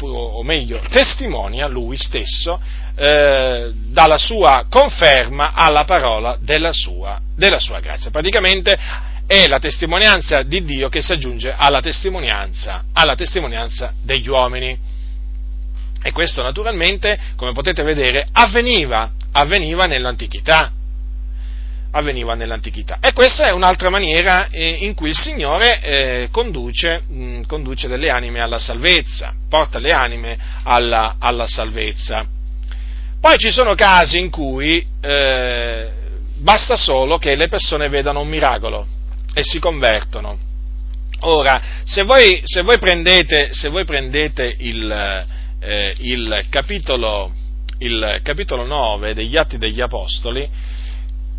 o meglio, testimonia lui stesso, eh, dalla sua conferma alla parola della sua, della sua grazia. Praticamente è la testimonianza di Dio che si aggiunge alla testimonianza, alla testimonianza degli uomini. E questo naturalmente, come potete vedere, avveniva, avveniva nell'antichità. Avveniva nell'antichità. E questa è un'altra maniera eh, in cui il Signore eh, conduce, mh, conduce, delle anime alla salvezza, porta le anime alla, alla salvezza. Poi ci sono casi in cui eh, basta solo che le persone vedano un miracolo e si convertono. Ora, se voi, se voi prendete, se voi prendete il, eh, il, capitolo, il, capitolo, 9 degli Atti degli Apostoli,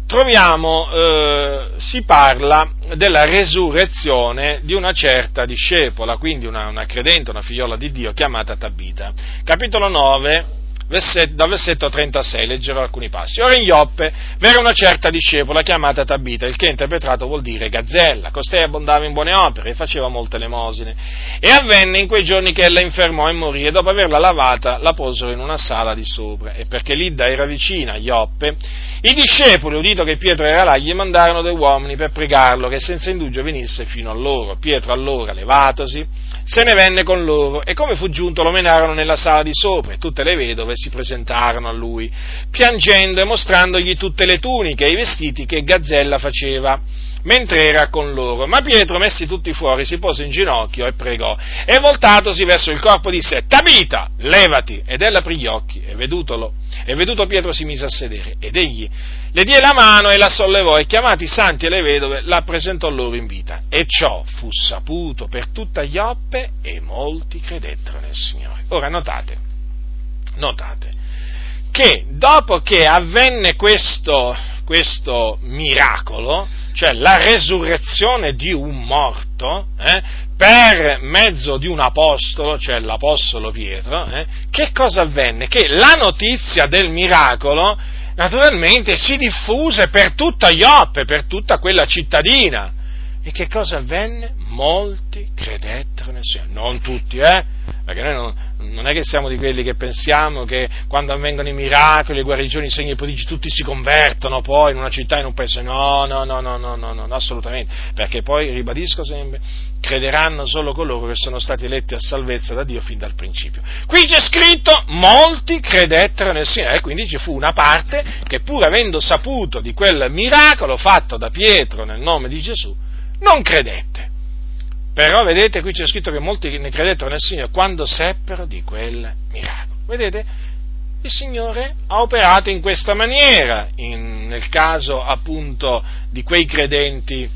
troviamo, eh, si parla della resurrezione di una certa discepola, quindi una, una credente, una figliola di Dio chiamata Tabita. Capitolo 9, dal versetto 36, leggerò alcuni passi. Ora in Ioppe v'era una certa discepola chiamata Tabita, il che interpretato vuol dire gazzella, costei abbondava in buone opere e faceva molte lemosine. E avvenne in quei giorni che ella infermò e morì e dopo averla lavata la posero in una sala di sopra. E perché Lidda era vicina a Ioppe, i discepoli, udito che Pietro era là, gli mandarono dei uomini per pregarlo che senza indugio venisse fino a loro. Pietro allora, levatosi, se ne venne con loro e come fu giunto lo menarono nella sala di sopra e tutte le vedove si presentarono a lui, piangendo e mostrandogli tutte le tuniche e i vestiti che Gazzella faceva mentre era con loro. Ma Pietro, messi tutti fuori, si pose in ginocchio e pregò. E voltatosi verso il corpo disse, Tabita, levati! Ed ella aprì gli occhi e vedutolo. E veduto Pietro si mise a sedere. Ed egli le diede la mano e la sollevò e chiamati i santi e le vedove la presentò loro in vita. E ciò fu saputo per tutta Ioppe e molti credettero nel Signore. Ora notate, notate, che dopo che avvenne questo, questo miracolo, cioè la resurrezione di un morto, eh, per mezzo di un apostolo, cioè l'apostolo Pietro, eh, che cosa avvenne? Che la notizia del miracolo naturalmente si diffuse per tutta Ioppe, per tutta quella cittadina. E che cosa avvenne? Molti credettero nel Signore, non tutti, eh? Perché noi non, non, è che siamo di quelli che pensiamo che quando avvengono i miracoli, le guarigioni, i segni e prodigi, tutti si convertono poi in una città, in un paese. No, no, no, no, no, no, no assolutamente. Perché poi, ribadisco sempre, crederanno solo coloro che sono stati eletti a salvezza da Dio fin dal principio. Qui c'è scritto, molti credettero nel Signore, e quindi ci fu una parte che pur avendo saputo di quel miracolo fatto da Pietro nel nome di Gesù, non credette. Però vedete, qui c'è scritto che molti ne credettero nel Signore quando seppero di quel miracolo. Vedete? Il Signore ha operato in questa maniera, in, nel caso appunto di quei credenti,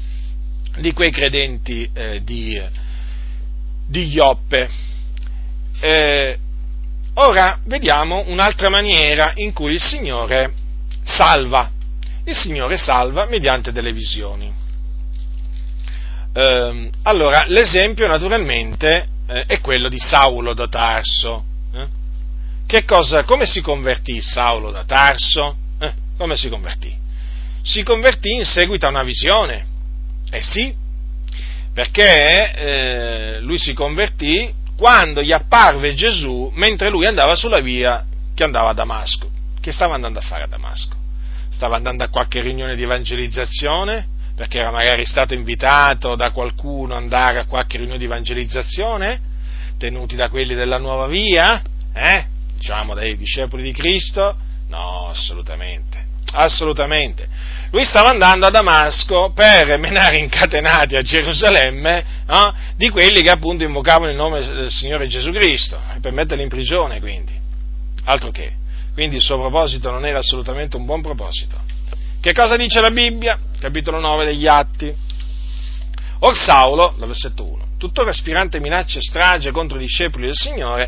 di, quei credenti eh, di, di Ioppe. Eh, ora vediamo un'altra maniera in cui il Signore salva. Il Signore salva mediante delle visioni. Eh, allora, l'esempio naturalmente eh, è quello di Saulo da Tarso. Eh? Cosa, come si convertì Saulo da Tarso? Eh, come si convertì? Si convertì in seguito a una visione. Eh sì, perché eh, lui si convertì quando gli apparve Gesù mentre lui andava sulla via che andava a Damasco. Che stava andando a fare a Damasco? Stava andando a qualche riunione di evangelizzazione? Perché era magari stato invitato da qualcuno ad andare a qualche riunione di evangelizzazione? Tenuti da quelli della nuova via? Eh? Diciamo dai discepoli di Cristo? No, assolutamente assolutamente. Lui stava andando a Damasco per menare incatenati a Gerusalemme no? di quelli che appunto invocavano il nome del Signore Gesù Cristo, per metterli in prigione quindi. Altro che. Quindi il suo proposito non era assolutamente un buon proposito. Che cosa dice la Bibbia? Capitolo 9 degli Atti. Or Saulo, versetto 1, tuttora aspirante minacce e strage contro i discepoli del Signore,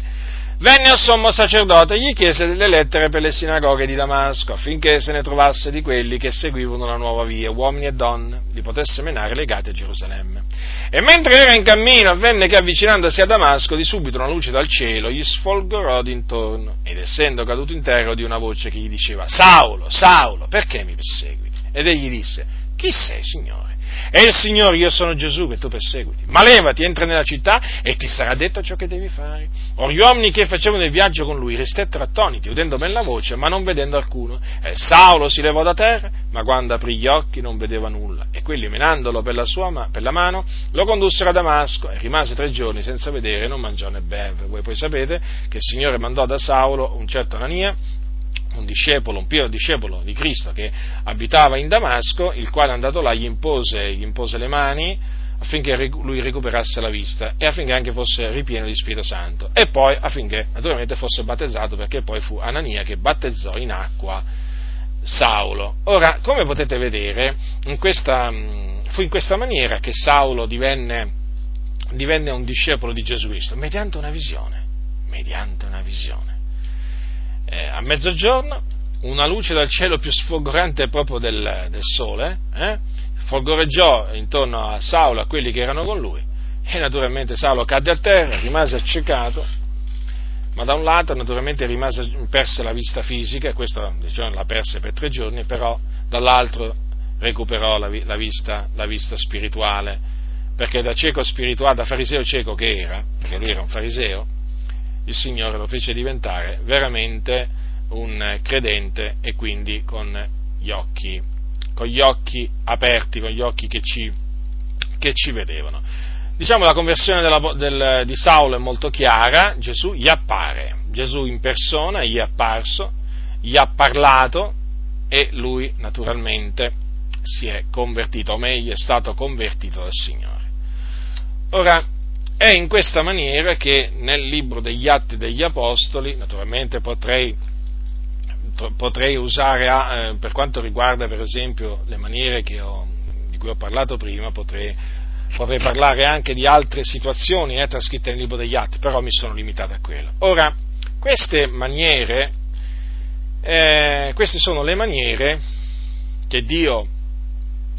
venne al sommo sacerdote e gli chiese delle lettere per le sinagoghe di Damasco, affinché se ne trovasse di quelli che seguivano la nuova via, uomini e donne, li potesse menare legati a Gerusalemme. E mentre era in cammino avvenne che avvicinandosi a Damasco, di subito una luce dal cielo gli sfolgorò d'intorno, ed essendo caduto in terra udì una voce che gli diceva, Saulo, Saulo, perché mi perseguiti? Ed egli disse, chi sei, Signore? E il Signore, io sono Gesù che tu perseguiti. Ma levati, entra nella città e ti sarà detto ciò che devi fare. Or gli uomini che facevano il viaggio con lui ristettero attoniti, udendo ben la voce, ma non vedendo alcuno. E Saulo si levò da terra, ma quando aprì gli occhi non vedeva nulla. E quelli, menandolo per la, sua, per la mano, lo condussero a Damasco e rimase tre giorni senza vedere, non mangiò né beve. Voi poi sapete che il Signore mandò da Saulo un certo Anania, un discepolo, un pio discepolo di Cristo che abitava in Damasco, il quale andato là gli impose, gli impose le mani affinché lui recuperasse la vista e affinché anche fosse ripieno di Spirito Santo e poi affinché naturalmente fosse battezzato perché poi fu Anania che battezzò in acqua Saulo. Ora, come potete vedere, in questa, fu in questa maniera che Saulo divenne, divenne un discepolo di Gesù Cristo, mediante una visione, mediante una visione eh, a mezzogiorno una luce dal cielo più sfolgorante proprio del, del sole, eh, folgoreggiò intorno a Saulo, a quelli che erano con lui, e naturalmente Saulo cadde a terra, rimase accecato, ma da un lato naturalmente rimase, perse la vista fisica, questo diciamo, la perse per tre giorni, però dall'altro recuperò la, la, vista, la vista spirituale, perché da cieco spirituale, da fariseo cieco che era, perché lui era un fariseo, il Signore lo fece diventare veramente un credente e quindi con gli occhi, con gli occhi aperti, con gli occhi che ci, che ci vedevano. Diciamo la conversione della, del, di Saulo è molto chiara, Gesù gli appare, Gesù in persona gli è apparso, gli ha parlato e lui naturalmente si è convertito, o meglio è stato convertito dal Signore. Ora, è in questa maniera che nel libro degli Atti degli Apostoli, naturalmente potrei, potrei usare, eh, per quanto riguarda per esempio le maniere ho, di cui ho parlato prima, potrei, potrei, parlare anche di altre situazioni eh, trascritte nel libro degli Atti, però mi sono limitato a quello. Ora, queste maniere, eh, queste sono le maniere che Dio,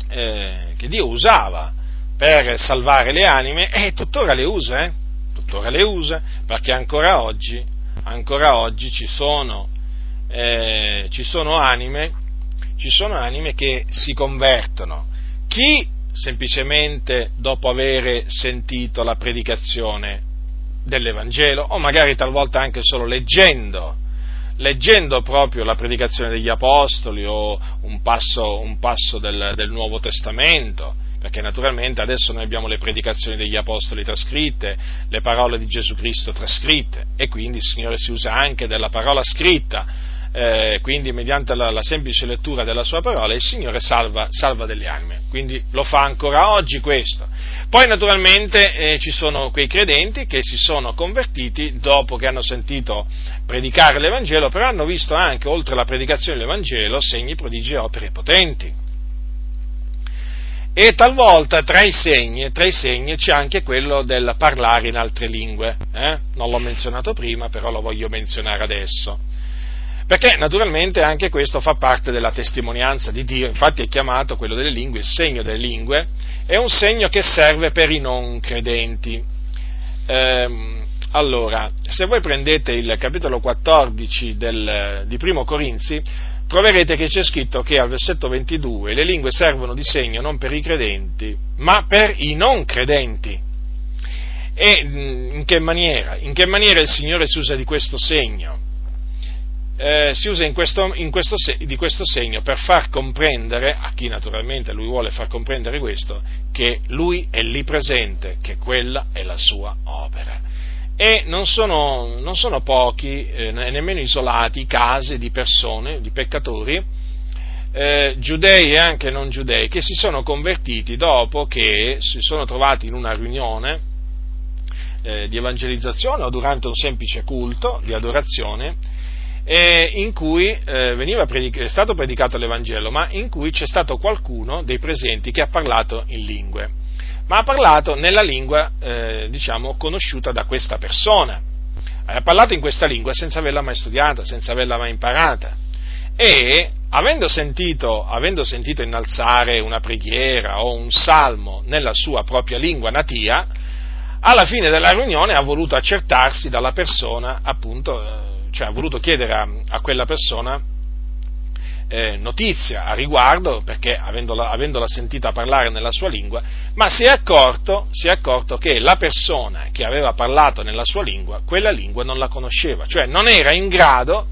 eh, che Dio usava per salvare le anime e tuttora le usa, eh? tuttora le usa, perché ancora oggi, ancora oggi ci, sono, eh, ci, sono anime, ci sono anime che si convertono. Chi semplicemente dopo aver sentito la predicazione dell'Evangelo, o magari talvolta anche solo leggendo, leggendo proprio la predicazione degli Apostoli o un passo, un passo del, del Nuovo Testamento, perché naturalmente adesso noi abbiamo le predicazioni degli Apostoli trascritte, le parole di Gesù Cristo trascritte e quindi il Signore si usa anche della parola scritta, eh, quindi mediante la, la, semplice lettura della sua parola il Signore salva, salva, delle anime, quindi lo fa ancora oggi questo. Poi naturalmente eh, ci sono quei credenti che si sono convertiti dopo che hanno sentito predicare l'Evangelo, però hanno visto anche, oltre alla predicazione dell'Evangelo, segni, prodigi e opere potenti e talvolta tra i segni, tra i segni c'è anche quello del parlare in altre lingue. Eh? Non l'ho menzionato prima, però lo voglio menzionare adesso. Perché naturalmente anche questo fa parte della testimonianza di Dio, infatti è chiamato quello delle lingue, il segno delle lingue, è un segno che serve per i non credenti. Eh, Allora, se voi prendete il capitolo 14 del, di Primo Corinzi, troverete che c'è scritto che al versetto 22 le lingue servono di segno non per i credenti, ma per i non credenti. E mm, in che maniera? In che maniera il Signore si usa di questo segno? Eh, si usa in questo, in questo, di questo segno per far comprendere, a chi naturalmente lui vuole far comprendere questo, che lui è lì presente, che quella è la sua opera e non sono, non sono pochi, eh, nemmeno isolati, i casi di persone, di peccatori, eh, giudei e anche non giudei, che si sono convertiti dopo che si sono trovati in una riunione eh, di evangelizzazione o durante un semplice culto di adorazione eh, in cui eh, predic- è stato predicato l'Evangelo, ma in cui c'è stato qualcuno dei presenti che ha parlato in lingue ma ha parlato nella lingua, eh, diciamo, conosciuta da questa persona. Ha parlato in questa lingua senza averla mai studiata, senza averla mai imparata. E avendo sentito, avendo sentito innalzare una preghiera o un salmo nella sua propria lingua natia, alla fine della riunione ha voluto accertarsi dalla persona, appunto, eh, cioè ha voluto chiedere a, a quella persona eh, notizia a riguardo, perché avendola, avendola, sentita parlare nella sua lingua, ma si è, accorto, si è accorto che la persona che aveva parlato nella sua lingua, quella lingua non la conosceva, cioè non era in grado,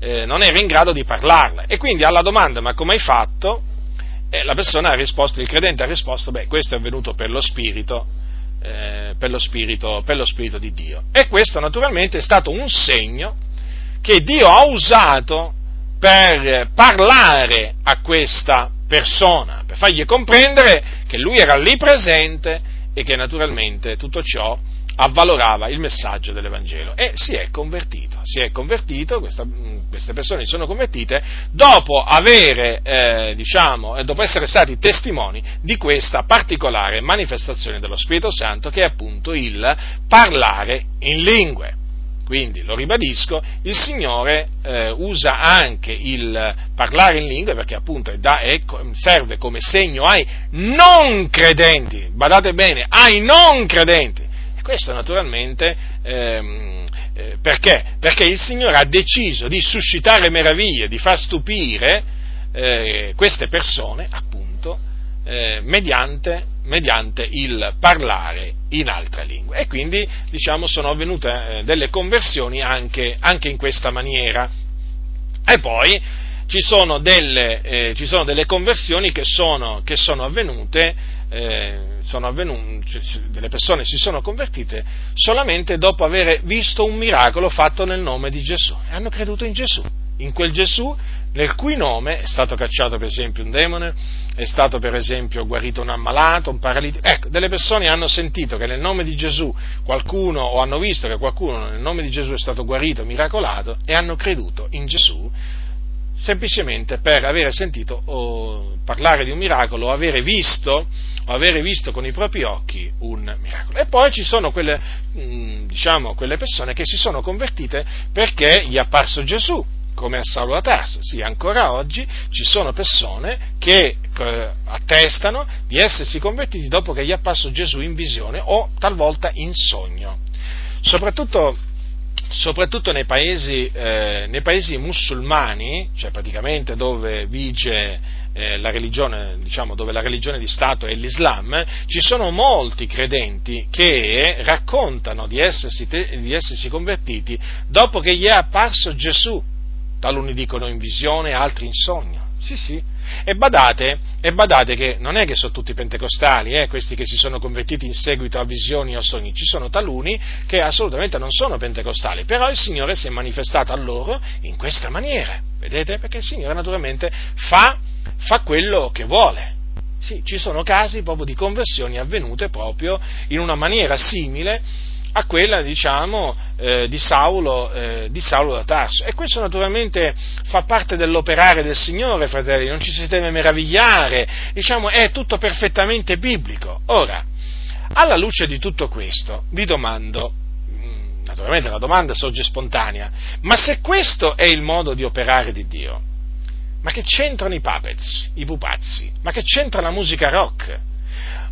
eh, non era in grado di parlarla. E quindi alla domanda ma come hai fatto? Eh, la persona ha risposto, il credente ha risposto, beh, questo è avvenuto per lo Spirito, eh, per, lo spirito, per lo Spirito di Dio. E questo naturalmente è stato un segno che Dio ha usato per parlare a questa persona, per fargli comprendere che lui era lì presente e che naturalmente tutto ciò avvalorava il messaggio dell'Evangelo e si è convertito, si è convertito, questa, queste persone si sono convertite dopo avere, eh, diciamo, dopo essere stati testimoni di questa particolare manifestazione dello Spirito Santo che è appunto il parlare in lingue. Quindi, lo ribadisco, il Signore eh, usa anche il parlare in lingue perché appunto da, è, serve come segno ai non credenti, badate bene, ai non credenti. E questo naturalmente ehm, eh, perché? Perché il Signore ha deciso di suscitare meraviglie, di far stupire eh, queste persone, appunto, eh, mediante, mediante, il parlare in altre lingue. E quindi diciamo, sono avvenute eh, delle conversioni anche, anche, in questa maniera. E poi ci sono delle, eh, ci sono delle conversioni che sono, che sono avvenute, eh, sono avvenute, delle persone si sono convertite solamente dopo aver visto un miracolo fatto nel nome di Gesù e hanno creduto in Gesù in quel Gesù nel cui nome è stato cacciato per esempio un demone, è stato per esempio guarito un ammalato, un paralitico. Ecco, delle persone hanno sentito che nel nome di Gesù qualcuno, o hanno visto che qualcuno nel nome di Gesù è stato guarito, miracolato, e hanno creduto in Gesù semplicemente per avere sentito o parlare di un miracolo o avere visto, o avere visto con i propri occhi un miracolo. E poi ci sono quelle, diciamo, quelle persone che si sono convertite perché gli è apparso Gesù come a Saulo da Tarso. Sì, ancora oggi ci sono persone che eh, attestano di essersi convertiti dopo che gli è apparso Gesù in visione o talvolta in sogno. Soprattutto, soprattutto nei, paesi, eh, nei, paesi, musulmani, cioè praticamente dove vige eh, la religione, diciamo, dove la religione di Stato è l'Islam, ci sono molti credenti che raccontano di essersi, di essersi convertiti dopo che gli è apparso Gesù taluni dicono in visione, altri in sogno. Sì, sì. E badate, e badate che non è che sono tutti pentecostali, eh, questi che si sono convertiti in seguito a visioni o sogni, ci sono taluni che assolutamente non sono pentecostali, però il Signore si è manifestato a loro in questa maniera, vedete? Perché il Signore naturalmente fa, fa quello che vuole. Sì, ci sono casi proprio di conversioni avvenute proprio in una maniera simile a quella diciamo, eh, di, Saulo, eh, di, Saulo, da Tarso. E questo naturalmente fa parte dell'operare del Signore, fratelli, non ci si deve meravigliare, diciamo, è tutto perfettamente biblico. Ora, alla luce di tutto questo, vi domando, mm, naturalmente la domanda sorge spontanea, ma se questo è il modo di operare di Dio, ma che c'entrano i puppets, i pupazzi? Ma che c'entra la musica rock?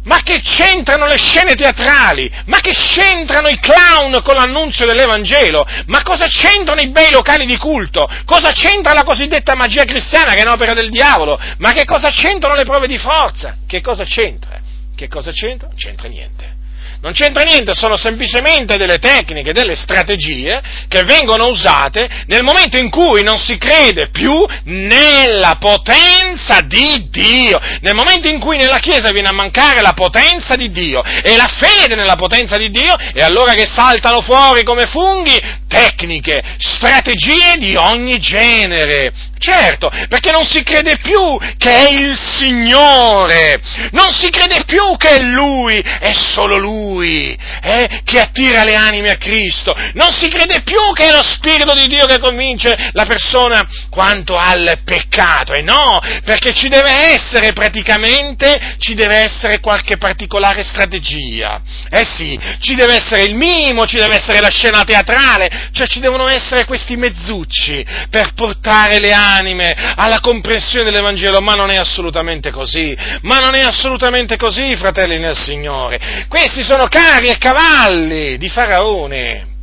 Ma che c'entrano le scene teatrali? Ma che c'entrano i clown con l'annunzio dell'Evangelo? Ma cosa c'entrano i bei locali di culto? Cosa c'entra la cosiddetta magia cristiana che è un'opera del diavolo? Ma che cosa c'entrano le prove di forza? Che cosa c'entra? Che cosa c'entra? C'entra niente. Non c'entra niente, sono semplicemente delle tecniche, delle strategie che vengono usate nel momento in cui non si crede più nella potenza di Dio, nel momento in cui nella Chiesa viene a mancare la potenza di Dio e la fede nella potenza di Dio, e allora che saltano fuori come funghi tecniche, strategie di ogni genere. Certo, perché non si crede più che è il Signore, non si crede più che è Lui, è solo Lui eh, che attira le anime a Cristo, non si crede più che è lo Spirito di Dio che convince la persona quanto al peccato, e no, perché ci deve essere praticamente, ci deve essere qualche particolare strategia, eh sì, ci deve essere il mimo, ci deve essere la scena teatrale, cioè ci devono essere questi mezzucci per portare le anime anime alla comprensione dell'Evangelo, ma non è assolutamente così, ma non è assolutamente così, fratelli nel Signore. Questi sono carri e cavalli di Faraone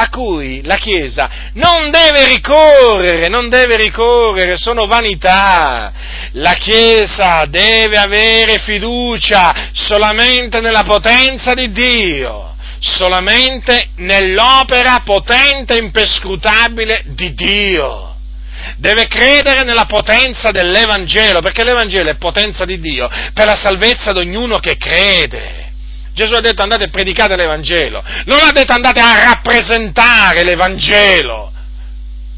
a cui la Chiesa non deve ricorrere, non deve ricorrere, sono vanità. La Chiesa deve avere fiducia solamente nella potenza di Dio, solamente nell'opera potente e imperscrutabile di Dio deve credere nella potenza dell'Evangelo, perché l'Evangelo è potenza di Dio per la salvezza di ognuno che crede. Gesù ha detto andate e predicate l'Evangelo, non ha detto andate a rappresentare l'Evangelo,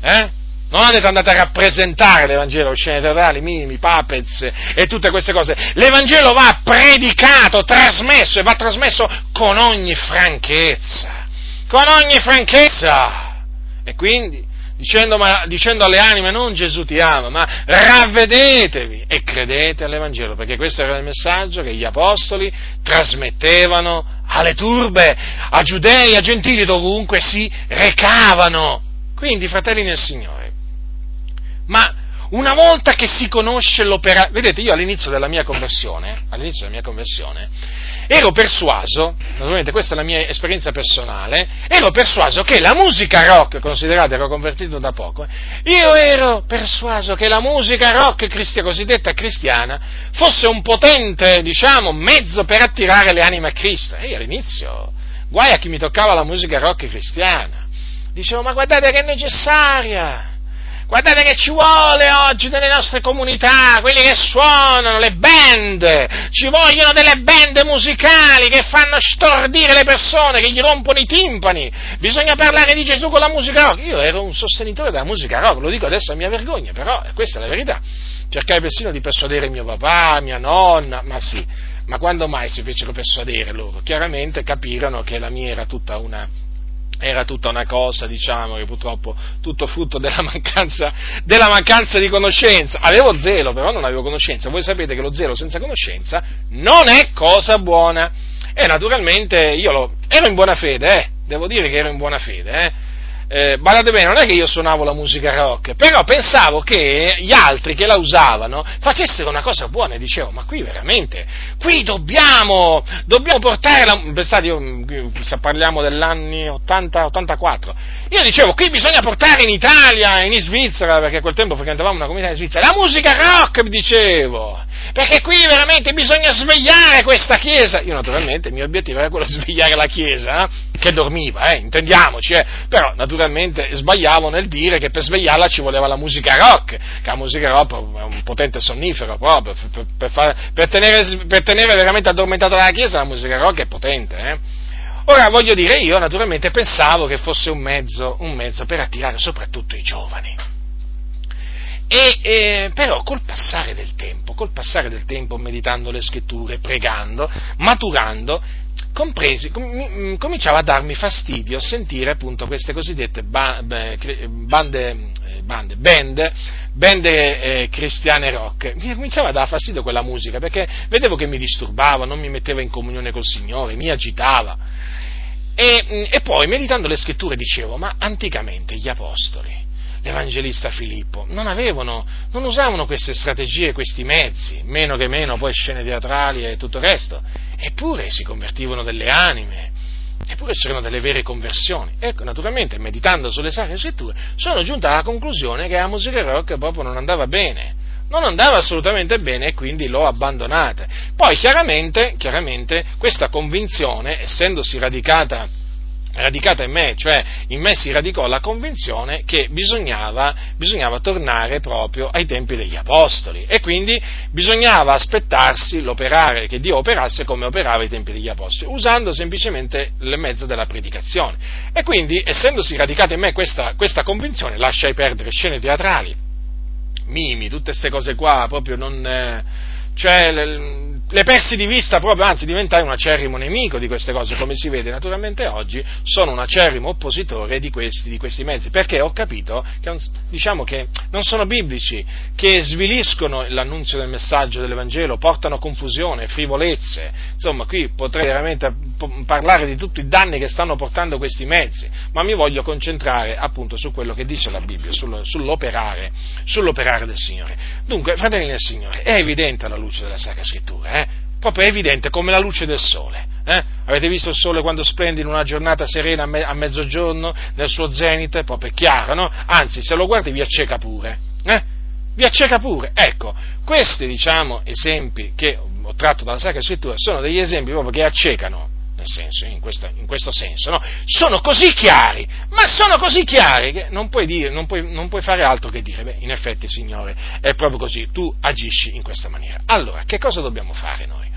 eh? Non ha detto andate a rappresentare l'Evangelo, scene teatrali, minimi, puppets e tutte queste cose. L'Evangelo va predicato, trasmesso e va trasmesso con ogni franchezza. Con ogni franchezza. E quindi dicendo, ma, dicendo, alle anime non Gesù ti ama, ma ravvedetevi e credete all'Evangelo, perché questo era il messaggio che gli apostoli trasmettevano alle turbe, a giudei, a gentili, dovunque si recavano. Quindi, fratelli nel Signore, ma una volta che si conosce l'opera, vedete, io all'inizio della mia conversione, all'inizio della mia conversione, ero persuaso, naturalmente questa è la mia esperienza personale, ero persuaso che la musica rock, considerate ero convertito da poco, io ero persuaso che la musica rock cristiana, cosiddetta cristiana fosse un potente, diciamo, mezzo per attirare le anime a Cristo. E io all'inizio, guai a chi mi toccava la musica rock cristiana. Dicevo, ma guardate che è necessaria, Guardate che ci vuole oggi nelle nostre comunità, quelli che suonano, le band, ci vogliono delle band musicali che fanno stordire le persone, che gli rompono i timpani. Bisogna parlare di Gesù con la musica rock. Io ero un sostenitore della musica rock, lo dico adesso a mia vergogna, però questa è la verità. Cercai persino di persuadere mio papà, mia nonna, ma sì, ma quando mai si fecero persuadere loro? Chiaramente capirono che la mia era tutta una era tutta una cosa, diciamo, che purtroppo tutto frutto della *laughs* mancanza, della mancanza, di conoscenza. Avevo zelo, però non avevo conoscenza. Voi sapete che lo zelo senza conoscenza non è cosa buona. E naturalmente io lo, ero in buona fede, eh, devo dire che ero in buona fede, eh eh, badate bene, non è che io suonavo la musica rock, però pensavo che gli altri che la usavano facessero una cosa buona e dicevo, ma qui veramente, qui dobbiamo, dobbiamo portare la, pensate, io, se parliamo dell'anni 80-84, io dicevo, qui bisogna portare in Italia, in Svizzera, perché a quel tempo frequentavamo una comunità in Svizzera, la musica rock, dicevo, perché qui veramente bisogna svegliare questa Chiesa. Io naturalmente il mio obiettivo era quello di svegliare la Chiesa, eh, che dormiva, eh, intendiamoci, eh, però naturalmente sbagliavo nel dire che per svegliarla ci voleva la musica rock, che la musica rock è un potente sonnifero proprio, per, per, far, per, tenere, per tenere, veramente addormentata la Chiesa la musica rock è potente. Eh. Ora voglio dire, io naturalmente pensavo che fosse un mezzo, un mezzo per attirare soprattutto i giovani. E, eh, però col passare del tempo, col passare del tempo, meditando le scritture, pregando, maturando, compresi, com, mm, cominciava a darmi fastidio sentire appunto queste cosiddette bande, bande, eh, bande, band, band eh, cristiane rock. Mi cominciava a dare fastidio quella musica perché vedevo che mi disturbava, non mi metteva in comunione col Signore, mi agitava. E, mm, e poi meditando le scritture dicevo, ma anticamente gli apostoli, l'Evangelista Filippo, non avevano, non usavano queste strategie, questi mezzi, meno che meno poi scene teatrali e tutto il resto, eppure si convertivano delle anime, eppure c'erano delle vere conversioni. Ecco, naturalmente, meditando sulle sacre scritture, sono giunto alla conclusione che la musica rock proprio non andava bene. Non andava assolutamente bene e quindi l'ho abbandonata. Poi chiaramente, chiaramente questa convinzione, essendosi radicata radicata in me, cioè in me si radicò la convinzione che bisognava, bisognava, tornare proprio ai tempi degli apostoli e quindi bisognava aspettarsi l'operare, che Dio operasse come operava ai tempi degli apostoli, usando semplicemente il mezzo della predicazione. E quindi, essendosi radicata in me questa, questa convinzione, lasciai perdere scene teatrali, mimi, tutte queste cose qua, proprio non... Eh, cioè, le persi di vista proprio, anzi diventai un acerrimo nemico di queste cose, come si vede naturalmente oggi, sono un acerrimo oppositore di questi, di questi mezzi, perché ho capito che, diciamo che non sono biblici, che sviliscono l'annunzio del messaggio dell'Evangelo, portano confusione, frivolezze, insomma qui potrei veramente parlare di tutti i danni che stanno portando questi mezzi, ma mi voglio concentrare appunto su quello che dice la Bibbia, sull'operare, sull'operare del Signore. Dunque, fratelli del Signore, è evidente alla luce della Sacra Scrittura, eh? Proprio evidente come la luce del sole. Eh? Avete visto il sole quando splende in una giornata serena a, me- a mezzogiorno nel suo zenite? Proprio è chiaro, no? Anzi, se lo guardi vi acceca pure. Eh? Vi acceca pure. Ecco, questi, diciamo, esempi che ho tratto dalla Sacra Scrittura sono degli esempi proprio che accecano nel senso, in, questo, in questo senso, no? sono così chiari, ma sono così chiari che non puoi, dire, non, puoi, non puoi, fare altro che dire, beh, in effetti Signore, è proprio così, tu agisci in questa maniera. Allora, che cosa dobbiamo fare noi?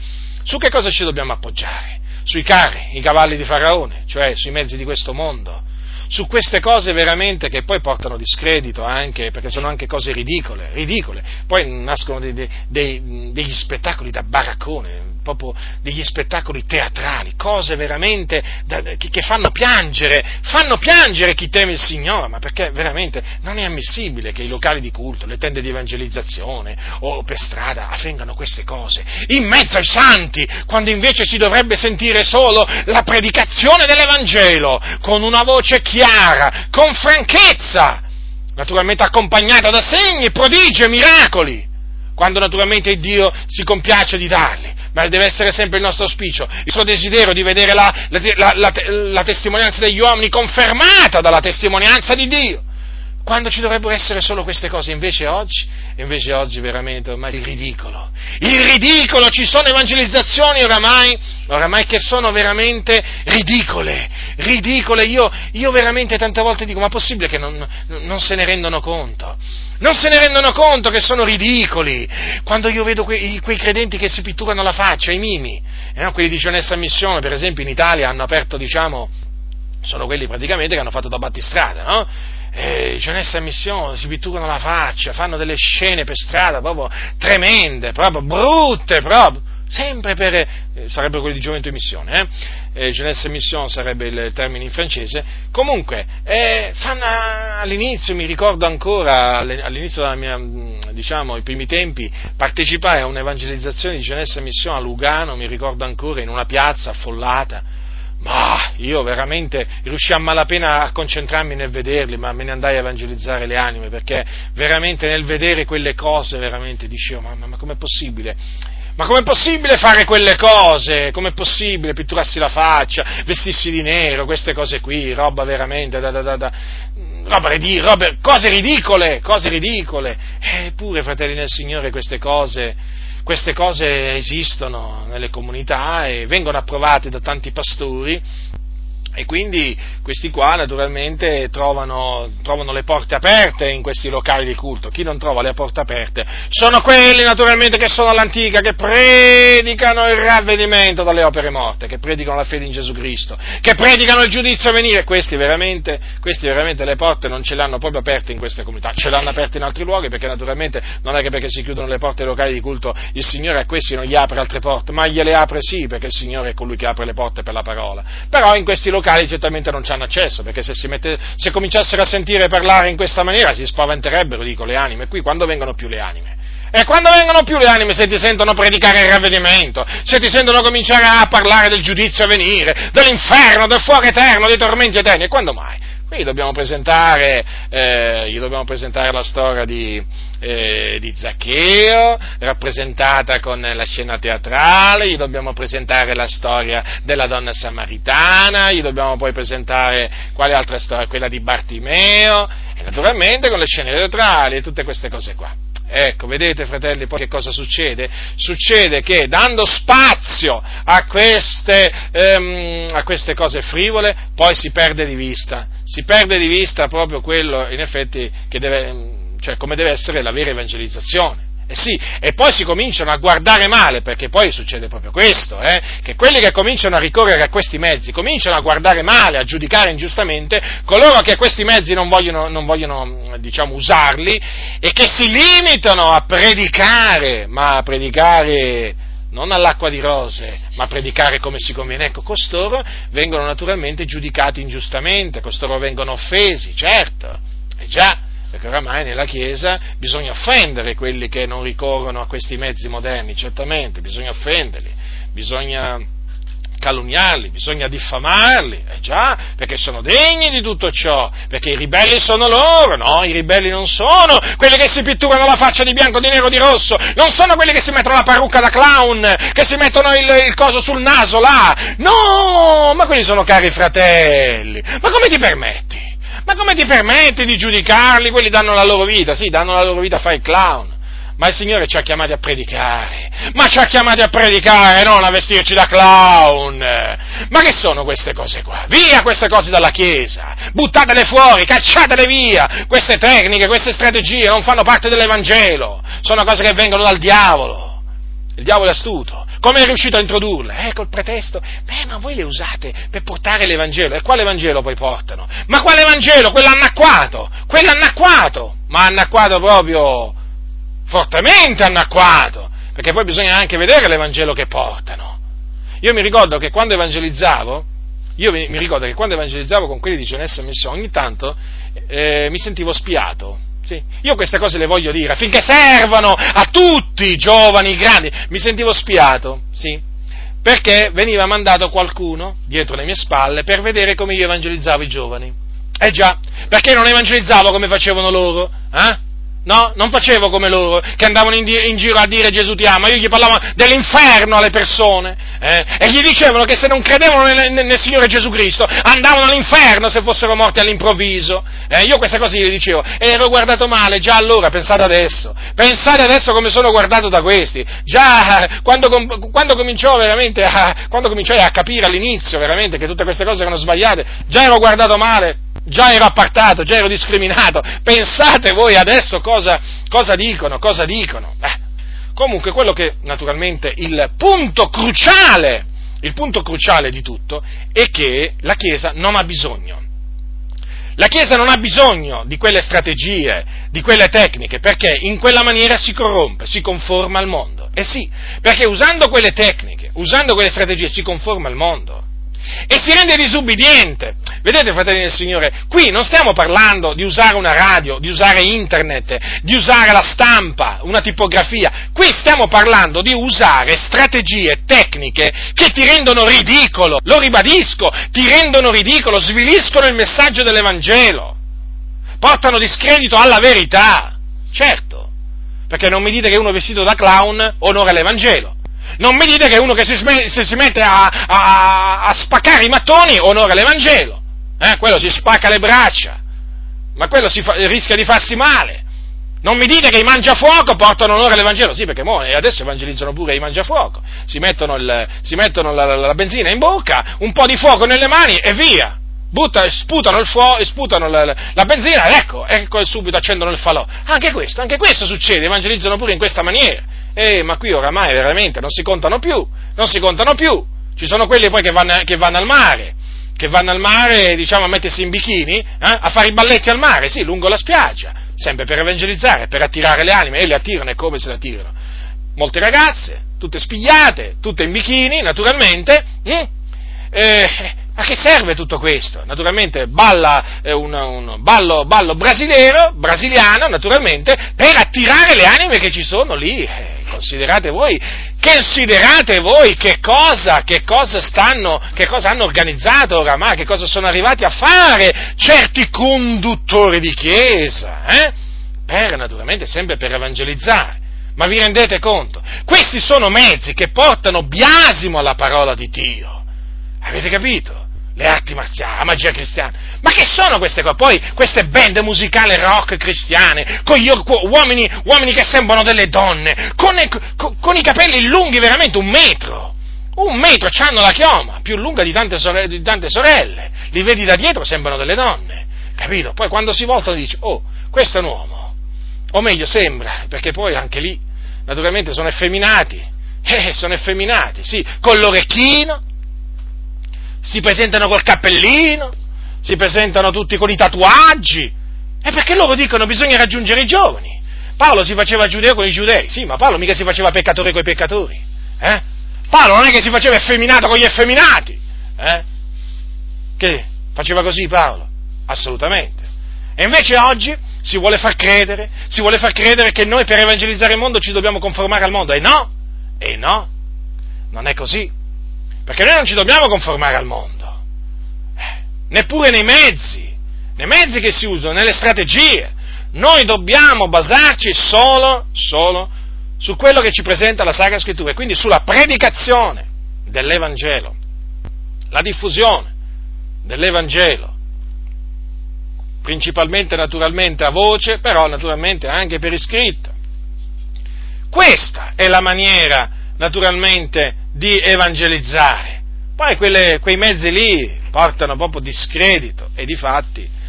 Su che cosa ci dobbiamo appoggiare? Sui carri, i cavalli di Faraone, cioè sui mezzi di questo mondo, su queste cose veramente che poi portano discredito anche, perché sono anche cose ridicole, ridicole. Poi nascono dei, dei, degli spettacoli da baraccone, proprio degli spettacoli teatrali, cose veramente da, che, che, fanno piangere, fanno piangere chi teme il Signore, ma perché veramente non è ammissibile che i locali di culto, le tende di evangelizzazione o per strada avvengano queste cose. In mezzo ai santi, quando invece si dovrebbe sentire solo la predicazione dell'Evangelo con una voce chiara, con franchezza, naturalmente accompagnata da segni, prodigi e miracoli quando naturalmente Dio si compiace di darli ma deve essere sempre il nostro auspicio, il suo desiderio di vedere la, la, la, la testimonianza degli uomini confermata dalla testimonianza di Dio quando ci dovrebbero essere solo queste cose, invece oggi, invece oggi veramente ormai il ridicolo, il ridicolo, ci sono evangelizzazioni oramai, oramai che sono veramente ridicole, ridicole, io, io veramente tante volte dico, ma è possibile che non, non, se ne rendono conto? Non se ne rendono conto che sono ridicoli, quando io vedo quei, quei credenti che si pitturano la faccia, i mimi, eh, quelli di Gionessa Missione, per esempio in Italia hanno aperto, diciamo, sono quelli praticamente che hanno fatto da battistrada, no? Eh, Gionessa e Missione si pitturano la faccia, fanno delle scene per strada proprio tremende, proprio brutte, proprio, sempre per, eh, sarebbero quelli di Gioventù e Missione, eh? eh Jeunesse Mission sarebbe il termine in francese, comunque, eh, fanno, all'inizio, mi ricordo ancora, all'inizio della mia, diciamo, i primi tempi, partecipai a un'evangelizzazione di Jeunesse Mission a Lugano, mi ricordo ancora, in una piazza affollata, ma io veramente riuscii a malapena a concentrarmi nel vederli, ma me ne andai a evangelizzare le anime, perché veramente nel vedere quelle cose, veramente dicevo, ma, ma, ma com'è possibile? Ma com'è possibile fare quelle cose? Com'è possibile pitturarsi la faccia, vestirsi di nero, queste cose qui, roba veramente da, da, da, da roba, roba, cose ridicole, cose ridicole. Eppure, fratelli nel Signore, queste cose queste cose esistono nelle comunità e vengono approvate da tanti pastori e quindi questi qua naturalmente trovano, trovano, le porte aperte in questi locali di culto. Chi non trova le porte aperte sono quelli naturalmente che sono all'antica, che predicano il ravvedimento dalle opere morte, che predicano la fede in Gesù Cristo, che predicano il giudizio a venire. Questi veramente, questi veramente le porte non ce le hanno proprio aperte in queste comunità, ce le hanno aperte in altri luoghi perché naturalmente non è che perché si chiudono le porte ai locali di culto il Signore a questi non gli apre altre porte, ma gliele apre sì perché il Signore è colui che apre le porte per la parola. Però in questi locali locali certamente non ci hanno accesso, perché se, mette, se cominciassero a sentire parlare in questa maniera si spaventerebbero, dico, le anime. Qui quando vengono più le anime? E quando vengono più le anime se ti sentono predicare il ravvedimento, se ti sentono cominciare a parlare del giudizio a venire, dell'inferno, del fuoco eterno, dei tormenti eterni, e quando mai? Quindi dobbiamo presentare, eh, dobbiamo presentare la storia di, eh, di Zaccheo, rappresentata con la scena teatrale, gli dobbiamo presentare la storia della donna samaritana, gli dobbiamo poi presentare quale altra storia, quella di Bartimeo, e naturalmente con le scene teatrali e tutte queste cose qua. Ecco, vedete fratelli, poi che cosa succede? Succede che dando spazio a queste, ehm, a queste cose frivole, poi si perde di vista, si perde di vista proprio quello, in effetti, che deve, cioè come deve essere la vera evangelizzazione. Eh sì, e poi si cominciano a guardare male, perché poi succede proprio questo, eh, che quelli che cominciano a ricorrere a questi mezzi cominciano a guardare male, a giudicare ingiustamente coloro che questi mezzi non vogliono, non vogliono diciamo, usarli e che si limitano a predicare, ma a predicare non all'acqua di rose, ma a predicare come si conviene. Ecco, costoro vengono naturalmente giudicati ingiustamente, costoro vengono offesi, certo, è già perché oramai nella Chiesa bisogna offendere quelli che non ricorrono a questi mezzi moderni, certamente, bisogna offenderli, bisogna calunniarli, bisogna diffamarli, eh già, perché sono degni di tutto ciò, perché i ribelli sono loro, no, i ribelli non sono quelli che si pitturano la faccia di bianco, di nero, di rosso, non sono quelli che si mettono la parrucca da clown, che si mettono il, il coso sul naso là, no, ma quelli sono cari fratelli, ma come ti permetti? Ma come ti permetti di giudicarli? Quelli danno la loro vita, sì, danno la loro vita a fare il clown. Ma il Signore ci ha chiamati a predicare, ma ci ha chiamati a predicare, non a vestirci da clown. Ma che sono queste cose qua? Via queste cose dalla Chiesa, buttatele fuori, cacciatele via. Queste tecniche, queste strategie non fanno parte dell'Evangelo, sono cose che vengono dal diavolo. Il diavolo è astuto, come è riuscito a introdurle? Eh, col pretesto, beh, ma voi le usate per portare l'Evangelo. E quale Vangelo poi portano? Ma quale Vangelo? Quello annacquato! Quello annacquato! Ma annacquato proprio fortemente annacquato! Perché poi bisogna anche vedere l'Evangelo che portano. Io mi ricordo che quando evangelizzavo, io mi, ricordo che quando evangelizzavo con quelli di Cionessa Missione, ogni tanto eh, mi sentivo spiato sì. Io queste cose le voglio dire affinché servano a tutti, giovani, grandi. Mi sentivo spiato, sì, perché veniva mandato qualcuno dietro le mie spalle per vedere come io evangelizzavo i giovani. Eh già, perché non evangelizzavo come facevano loro? Eh? No, non facevo come loro, che andavano in, di- in, giro a dire Gesù ti ama, io gli parlavo dell'inferno alle persone, eh? e gli dicevano che se non credevano nel, nel, Signore Gesù Cristo andavano all'inferno se fossero morti all'improvviso. Eh? Io queste cose gli dicevo, e ero guardato male già allora, pensate adesso, pensate adesso come sono guardato da questi, già quando, quando cominciò veramente a, quando cominciai a capire all'inizio veramente che tutte queste cose erano sbagliate, già ero guardato male, già ero appartato, già ero discriminato. Pensate voi adesso cosa, cosa dicono, cosa dicono. Eh, comunque quello che naturalmente il punto cruciale, il punto cruciale di tutto è che la Chiesa non ha bisogno. La Chiesa non ha bisogno di quelle strategie, di quelle tecniche, perché in quella maniera si corrompe, si conforma al mondo. Eh sì, perché usando quelle tecniche, usando quelle strategie si conforma al mondo e si rende disubbidiente. Vedete, fratelli del Signore, qui non stiamo parlando di usare una radio, di usare internet, di usare la stampa, una tipografia, qui stiamo parlando di usare strategie tecniche che ti rendono ridicolo, lo ribadisco, ti rendono ridicolo, sviliscono il messaggio dell'Evangelo, portano discredito alla verità, certo, perché non mi dite che uno vestito da clown onora l'Evangelo. Non mi dite che uno che si, sm- se si mette a, a, a, spaccare i mattoni onora l'Evangelo. Eh? Quello si spacca le braccia, ma quello fa- rischia di farsi male. Non mi dite che i mangiafuoco portano onore all'Evangelo, sì, perché mo, adesso evangelizzano pure i mangiafuoco, si mettono, il, si mettono la, la, la, benzina in bocca, un po' di fuoco nelle mani e via. Butta, sputano il fuoco, sputano la, la, benzina ed ecco, ecco subito accendono il falò. Anche questo, anche questo succede, evangelizzano pure in questa maniera. Eh, ma qui oramai veramente non si contano più, non si contano più. Ci sono quelli poi che vanno, che vanno al mare, che vanno al mare, diciamo, a mettersi in bikini, eh, a fare i balletti al mare, sì, lungo la spiaggia, sempre per evangelizzare, per attirare le anime, e le attirano e come se le attirano? Molte ragazze, tutte spigliate, tutte in bikini, naturalmente, hm? eh, a che serve tutto questo? Naturalmente balla eh, un, un ballo, ballo brasiliano, brasiliano, naturalmente, per attirare le anime che ci sono lì. Eh, considerate voi, considerate voi che cosa, che cosa stanno, che cosa hanno organizzato oramai, che cosa sono arrivati a fare certi conduttori di chiesa, eh? Per, naturalmente, sempre per evangelizzare. Ma vi rendete conto? Questi sono mezzi che portano biasimo alla parola di Dio. Avete capito? Le arti marziali, la magia cristiana. Ma che sono queste cose? Poi queste band musicali rock cristiane, con gli uomini, uomini che sembrano delle donne, con, con, con, i capelli lunghi veramente un metro. Un metro, hanno la chioma, più lunga di tante, sorelle, di tante sorelle. Li vedi da dietro, sembrano delle donne. Capito? Poi quando si voltano dici, oh, questo è un uomo o meglio sembra, perché poi anche lì naturalmente sono effeminati, eh, sono effeminati, sì, con l'orecchino, si presentano col cappellino, si presentano tutti con i tatuaggi, e perché loro dicono bisogna raggiungere i giovani. Paolo si faceva giudeo con i giudei, sì, ma Paolo mica si faceva peccatore con i peccatori, eh? Paolo non è che si faceva effeminato con gli effeminati, eh? Che faceva così Paolo? Assolutamente. E invece oggi si vuole far credere, si vuole far credere che noi per evangelizzare il mondo ci dobbiamo conformare al mondo. E no, e no, non è così. Perché noi non ci dobbiamo conformare al mondo, eh, neppure nei mezzi, nei mezzi che si usano, nelle strategie. Noi dobbiamo basarci solo, solo su quello che ci presenta la Sacra Scrittura, e quindi sulla predicazione dell'Evangelo, la diffusione dell'Evangelo principalmente naturalmente a voce, però naturalmente anche per iscritto. Questa è la maniera naturalmente di evangelizzare. Poi quelle, quei mezzi lì portano proprio discredito e di fatti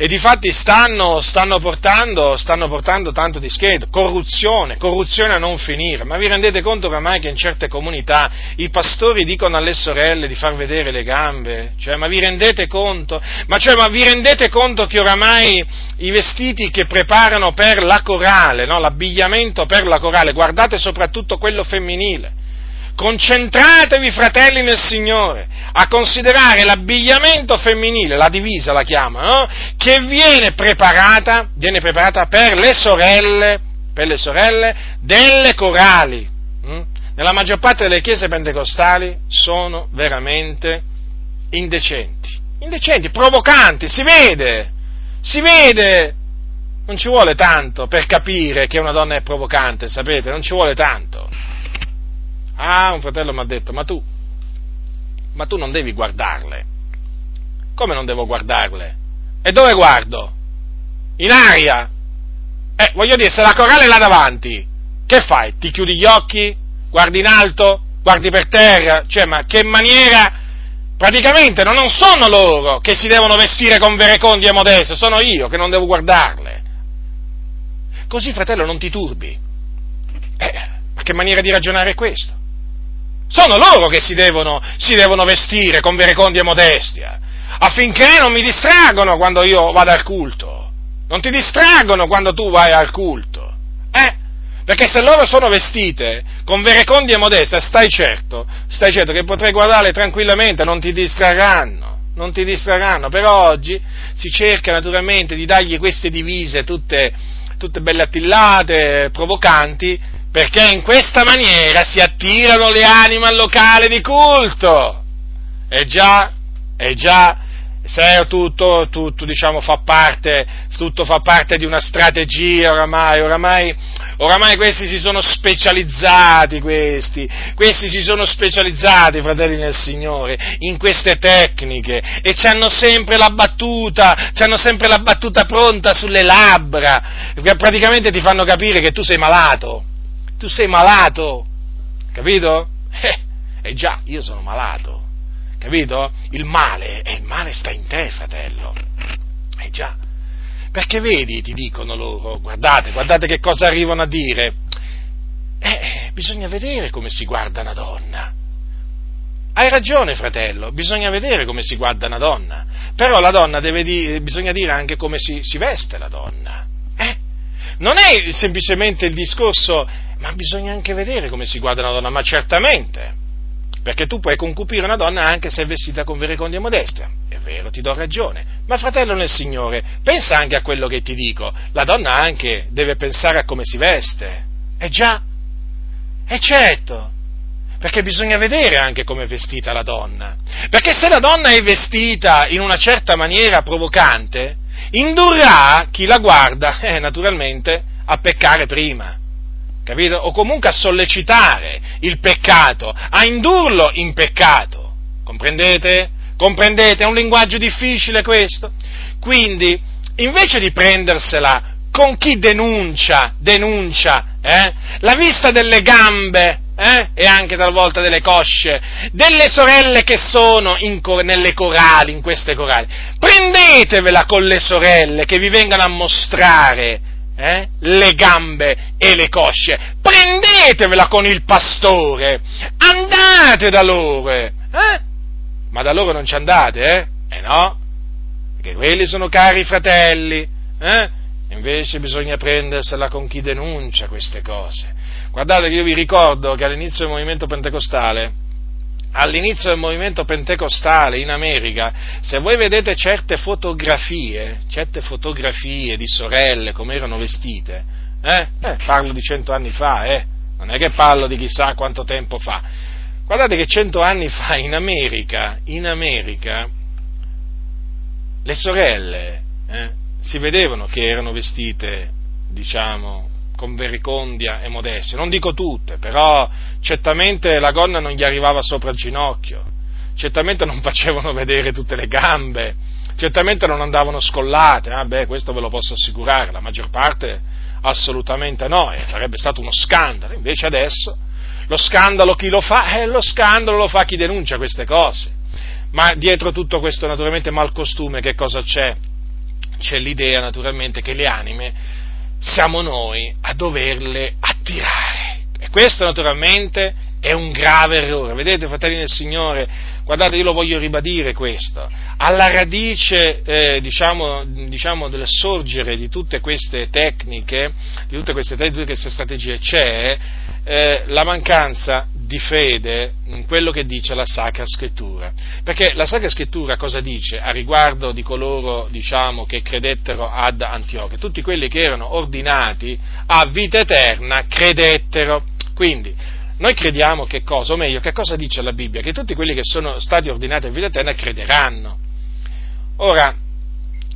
e di fatti stanno, stanno, portando, stanno portando tanto discredito, corruzione, corruzione a non finire. Ma vi rendete conto oramai che in certe comunità i pastori dicono alle sorelle di far vedere le gambe? Cioè, ma vi rendete conto? Ma, cioè, ma vi rendete conto che oramai i vestiti che preparano per la corale, no? l'abbigliamento per la corale, guardate soprattutto quello femminile, concentratevi fratelli nel Signore a considerare l'abbigliamento femminile, la divisa la chiamano, no? che viene preparata, viene preparata per le sorelle, per le sorelle delle corali. Hm? Nella maggior parte delle chiese pentecostali sono veramente indecenti, indecenti, provocanti, si vede, si vede, non ci vuole tanto per capire che una donna è provocante, sapete, non ci vuole tanto. Ah, un fratello mi ha detto, ma tu, ma tu non devi guardarle. Come non devo guardarle? E dove guardo? In aria? Eh, voglio dire, se la corale è là davanti, che fai? Ti chiudi gli occhi? Guardi in alto? Guardi per terra? Cioè, ma che maniera... Praticamente non sono loro che si devono vestire con verecondia e modeste, sono io che non devo guardarle. Così, fratello, non ti turbi. Eh, ma che maniera di ragionare è questa? Sono loro che si devono, si devono vestire con verecondia e modestia, affinché non mi distraggono quando io vado al culto. Non ti distraggono quando tu vai al culto. Eh? Perché se loro sono vestite con verecondia e modestia, stai certo, stai certo che potrai guardarle tranquillamente, non ti distrarranno non ti distrarranno. Per oggi si cerca naturalmente di dargli queste divise tutte, tutte belle attillate, provocanti, perché in questa maniera si attirano le anime al locale di culto. E già, e già, se tutto, tutto diciamo, fa parte, tutto fa parte di una strategia oramai, oramai, oramai questi si sono specializzati, questi, questi si sono specializzati, fratelli nel Signore, in queste tecniche e hanno sempre la battuta, hanno sempre la battuta pronta sulle labbra, praticamente ti fanno capire che tu sei malato tu sei malato, capito? Eh, eh già, io sono malato, capito? Il male, eh, il male sta in te, fratello. Eh già, perché vedi, ti dicono loro, guardate, guardate che cosa arrivano a dire. Eh, bisogna vedere come si guarda una donna. Hai ragione, fratello, bisogna vedere come si guarda una donna. Però la donna deve dire, bisogna dire anche come si, si veste la donna. Eh? Non è semplicemente il discorso ma bisogna anche vedere come si guarda una donna, ma certamente, perché tu puoi concupire una donna anche se è vestita con verecondia e modestia. È vero, ti do ragione. Ma fratello nel Signore, pensa anche a quello che ti dico. La donna anche deve pensare a come si veste. Eh già, E certo, perché bisogna vedere anche come è vestita la donna. Perché se la donna è vestita in una certa maniera provocante, indurrà chi la guarda, eh, naturalmente, a peccare prima. Capito? O comunque a sollecitare il peccato, a indurlo in peccato. Comprendete? Comprendete? È un linguaggio difficile questo. Quindi, invece di prendersela con chi denuncia, denuncia, eh? la vista delle gambe eh? e anche talvolta delle cosce, delle sorelle che sono cor- nelle corali, in queste corali. Prendetevela con le sorelle che vi vengano a mostrare eh? le gambe e le cosce. Prendetevela con il pastore, andate da loro. Eh? Ma da loro non ci andate, eh? Eh no, perché quelli sono cari fratelli. Eh? Invece bisogna prendersela con chi denuncia queste cose. Guardate che io vi ricordo che all'inizio del movimento pentecostale, all'inizio del movimento pentecostale in America, se voi vedete certe fotografie, certe fotografie di sorelle come erano vestite, eh, eh, parlo di cento anni fa, eh, non è che parlo di chissà quanto tempo fa. Guardate che cento anni fa in America, in America, le sorelle eh, si vedevano che erano vestite, diciamo, con vericondia e modestia. Non dico tutte, però certamente la gonna non gli arrivava sopra il ginocchio, certamente non *laughs* facevano vedere tutte le gambe, certamente non andavano scollate, ah beh, questo ve lo posso assicurare, la maggior parte assolutamente no, e sarebbe stato uno scandalo. Invece adesso lo scandalo chi lo fa? Eh, lo scandalo lo fa chi denuncia queste cose. Ma dietro tutto questo naturalmente malcostume che cosa c'è? C'è l'idea naturalmente che le anime siamo noi a doverle attirare. E questo naturalmente è un grave errore. Vedete, fratelli del Signore, guardate, io lo voglio ribadire questo. Alla radice, eh, diciamo, diciamo, del sorgere di tutte queste tecniche, di tutte queste, di tutte queste strategie, c'è eh, la mancanza di fede in quello che dice la Sacra Scrittura. Perché la Sacra Scrittura cosa dice a riguardo di coloro, diciamo, che credettero ad Antiochia? Tutti quelli che erano ordinati a vita eterna credettero. Quindi, noi crediamo che cosa, o meglio, che cosa dice la Bibbia? Che tutti quelli che sono stati ordinati a vita eterna crederanno. Ora,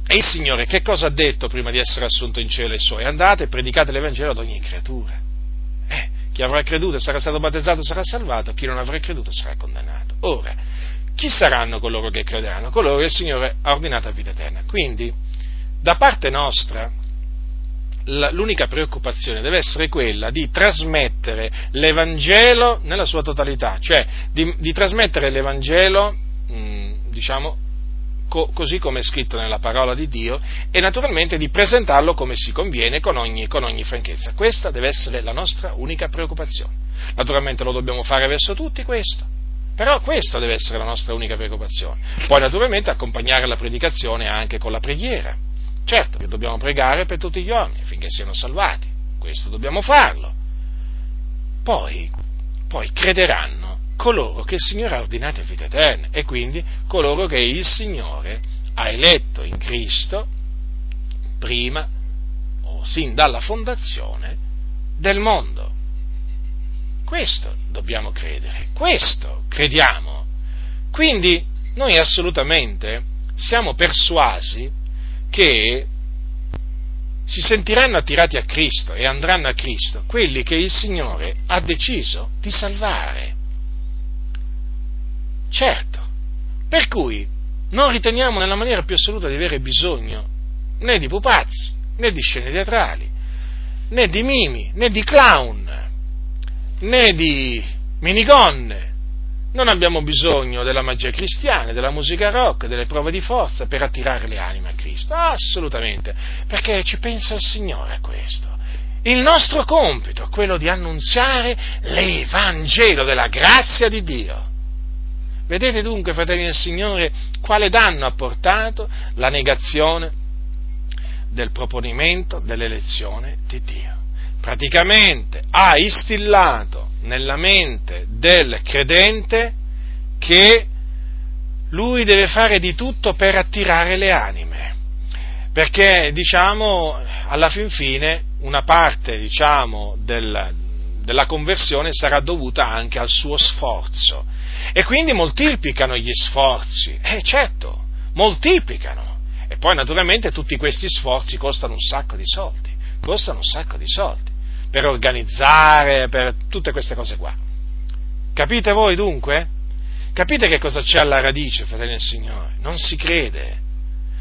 il Signore che cosa ha detto prima di essere assunto in cielo ai suoi? Andate e predicate l'Evangelo ad ogni creatura. Eh, chi avrà creduto e sarà stato battezzato sarà salvato, chi non avrà creduto sarà condannato. Ora, chi saranno coloro che crederanno? Coloro che il Signore ha ordinato a vita eterna. Quindi, da parte nostra, l'unica preoccupazione deve essere quella di trasmettere l'Evangelo nella sua totalità, cioè di, di trasmettere l'Evangelo, mh, diciamo, co- così come è scritto nella parola di Dio e naturalmente di presentarlo come si conviene con ogni, con ogni franchezza. Questa deve essere la nostra unica preoccupazione. Naturalmente lo dobbiamo fare verso tutti questo, però questa deve essere la nostra unica preoccupazione. Poi naturalmente accompagnare la predicazione anche con la preghiera. Certo che dobbiamo pregare per tutti gli uomini affinché siano salvati, questo dobbiamo farlo. Poi, poi crederanno coloro che il Signore ha ordinato in vita eterna e quindi coloro che il Signore ha eletto in Cristo prima o sin dalla fondazione del mondo. Questo dobbiamo credere, questo crediamo. Quindi noi assolutamente siamo persuasi che si sentiranno attirati a Cristo e andranno a Cristo quelli che il Signore ha deciso di salvare. Certo. Per cui non riteniamo nella maniera più assoluta di avere bisogno né di pupazzi, né di scene teatrali, né di mimi, né di clown, né di minigonne. Non abbiamo bisogno della magia cristiana, della musica rock, delle prove di forza per attirare le anime a Cristo. Assolutamente, perché ci pensa il Signore a questo. Il nostro compito è quello di annunziare l'Evangelo della grazia di Dio. Vedete dunque, fratelli del Signore, quale danno ha portato la negazione del proponimento dell'elezione di Dio. Praticamente ha istillato nella mente del credente che lui deve fare di tutto per attirare le anime, perché diciamo alla fin fine una parte diciamo, del, della conversione sarà dovuta anche al suo sforzo. E quindi moltiplicano gli sforzi. Eh certo, moltiplicano. E poi naturalmente tutti questi sforzi costano un sacco di soldi, costano un sacco di soldi, per organizzare, per tutte queste cose qua. Capite voi dunque? Capite che cosa c'è alla radice, fratelli del Signore? Non si crede.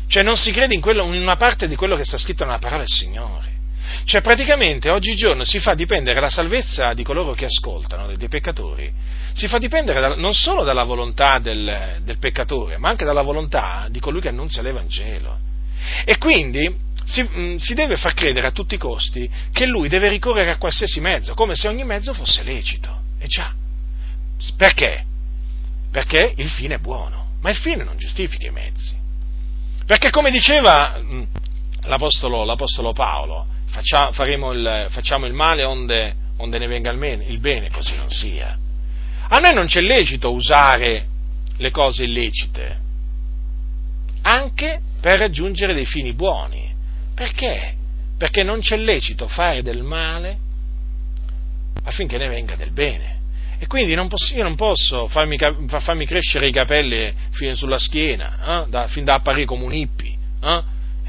Cioè non si crede in, quello, in una parte di quello che sta scritto nella parola del Signore. Cioè praticamente oggigiorno si fa dipendere la salvezza di coloro che ascoltano, dei peccatori, si fa dipendere da, non solo dalla volontà del, del, peccatore, ma anche dalla volontà di colui che annunzia l'Evangelo. E quindi si, mm, si deve far credere a tutti i costi che lui deve ricorrere a qualsiasi mezzo, come se ogni mezzo fosse lecito. E già. Perché? Perché il fine è buono, ma il fine non giustifica i mezzi. Perché come diceva mm, l'Apostolo, l'Apostolo Paolo, facciamo il, facciamo il male onde, onde ne venga il bene, così non sia. A noi non c'è lecito usare le cose illecite, anche per raggiungere dei fini buoni. Perché? Perché non c'è lecito fare del male affinché ne venga del bene. E quindi non posso, io non posso farmi, farmi, crescere i capelli fino sulla schiena, eh, da, fin da apparire come un hippie. Eh?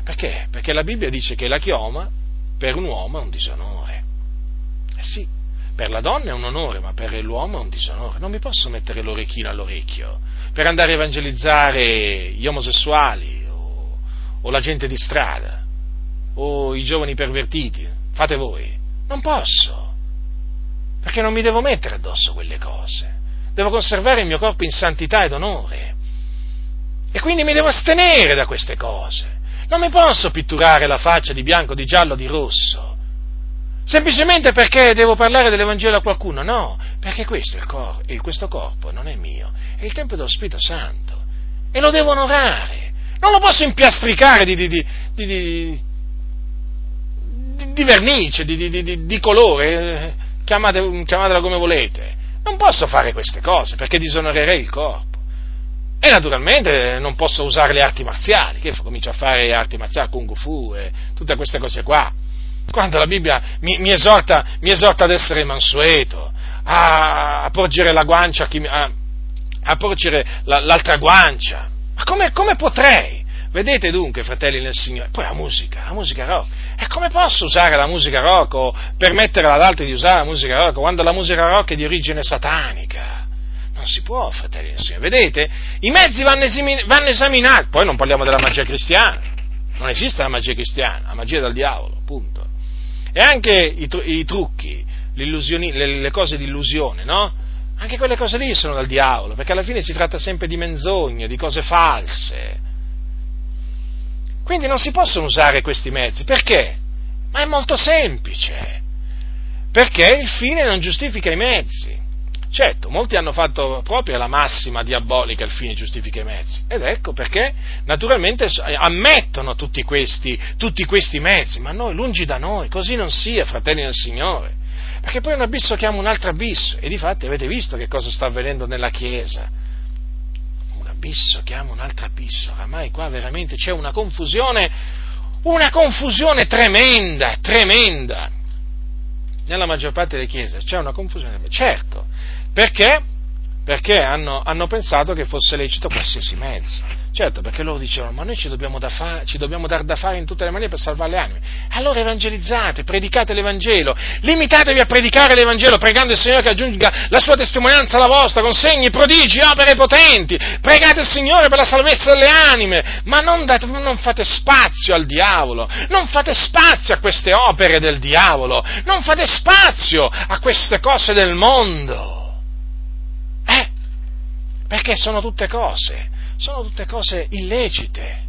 Perché? Perché la Bibbia dice che la chioma per un uomo è un disonore. Eh sì, per la donna è un onore, ma per l'uomo è un disonore. Non mi posso mettere l'orecchino all'orecchio per andare a evangelizzare gli omosessuali o, o la gente di strada o i giovani pervertiti. Fate voi. Non posso, perché non mi devo mettere addosso quelle cose. Devo conservare il mio corpo in santità ed onore. E quindi mi devo astenere da queste cose. Non mi posso pitturare la faccia di bianco, di giallo, di rosso. Semplicemente perché devo parlare dell'Evangelo a qualcuno? No, perché questo, cor- questo corpo non è mio, è il Tempio dello Spirito Santo. E lo devo onorare. Non lo posso impiastricare di, di, di, di vernice, di, colore, eh, chiamate, chiamatela come volete. Non posso fare queste cose perché disonorerei il corpo. E naturalmente non posso usare le arti marziali, che comincio a fare arti marziali, kung fu e tutte queste cose qua. Quando la Bibbia mi, mi, esorta, mi esorta, ad essere mansueto, a, a porgere la guancia, a, a porgere la, l'altra guancia. Ma come, come potrei? Vedete dunque, fratelli nel Signore, poi la musica, la musica rock. E come posso usare la musica rock o permettere ad altri di usare la musica rock quando la musica rock è di origine satanica? Non si può, fratelli e Signore. Vedete? I mezzi vanno, esami- vanno esaminati. Poi non parliamo della magia cristiana. Non esiste la magia cristiana, la magia del diavolo, punto. E anche i, tru- i trucchi, le, le cose di illusione, no? Anche quelle cose lì sono dal diavolo, perché alla fine si tratta sempre di menzogne, di cose false. Quindi non si possono usare questi mezzi. Perché? Ma è molto semplice. Perché il fine non giustifica i mezzi. Certo, molti hanno fatto proprio la massima diabolica il fine giustifica i mezzi. Ed ecco perché naturalmente ammettono tutti questi, tutti questi mezzi, ma noi, lungi da noi, così non sia, fratelli del Signore. Perché poi un abisso chiama un altro abisso, e di fatti avete visto che cosa sta avvenendo nella Chiesa. Abisso chiama un altro abisso, oramai qua veramente c'è una confusione, una confusione tremenda, tremenda nella maggior parte delle chiese c'è una confusione. Certo, perché? Perché hanno, hanno, pensato che fosse lecito qualsiasi mezzo. Certo, perché loro dicevano, ma noi ci dobbiamo, da fa- ci dobbiamo dar da fare in tutte le maniere per salvare le anime. Allora evangelizzate, predicate l'Evangelo, limitatevi a predicare l'Evangelo, pregando il Signore che aggiunga la sua testimonianza alla vostra, con segni, prodigi, opere potenti. Pregate il Signore per la salvezza delle anime, ma non, date, non fate spazio al diavolo, non fate spazio a queste opere del diavolo, non fate spazio a queste cose del mondo. Eh? Perché sono tutte cose, sono tutte cose illecite,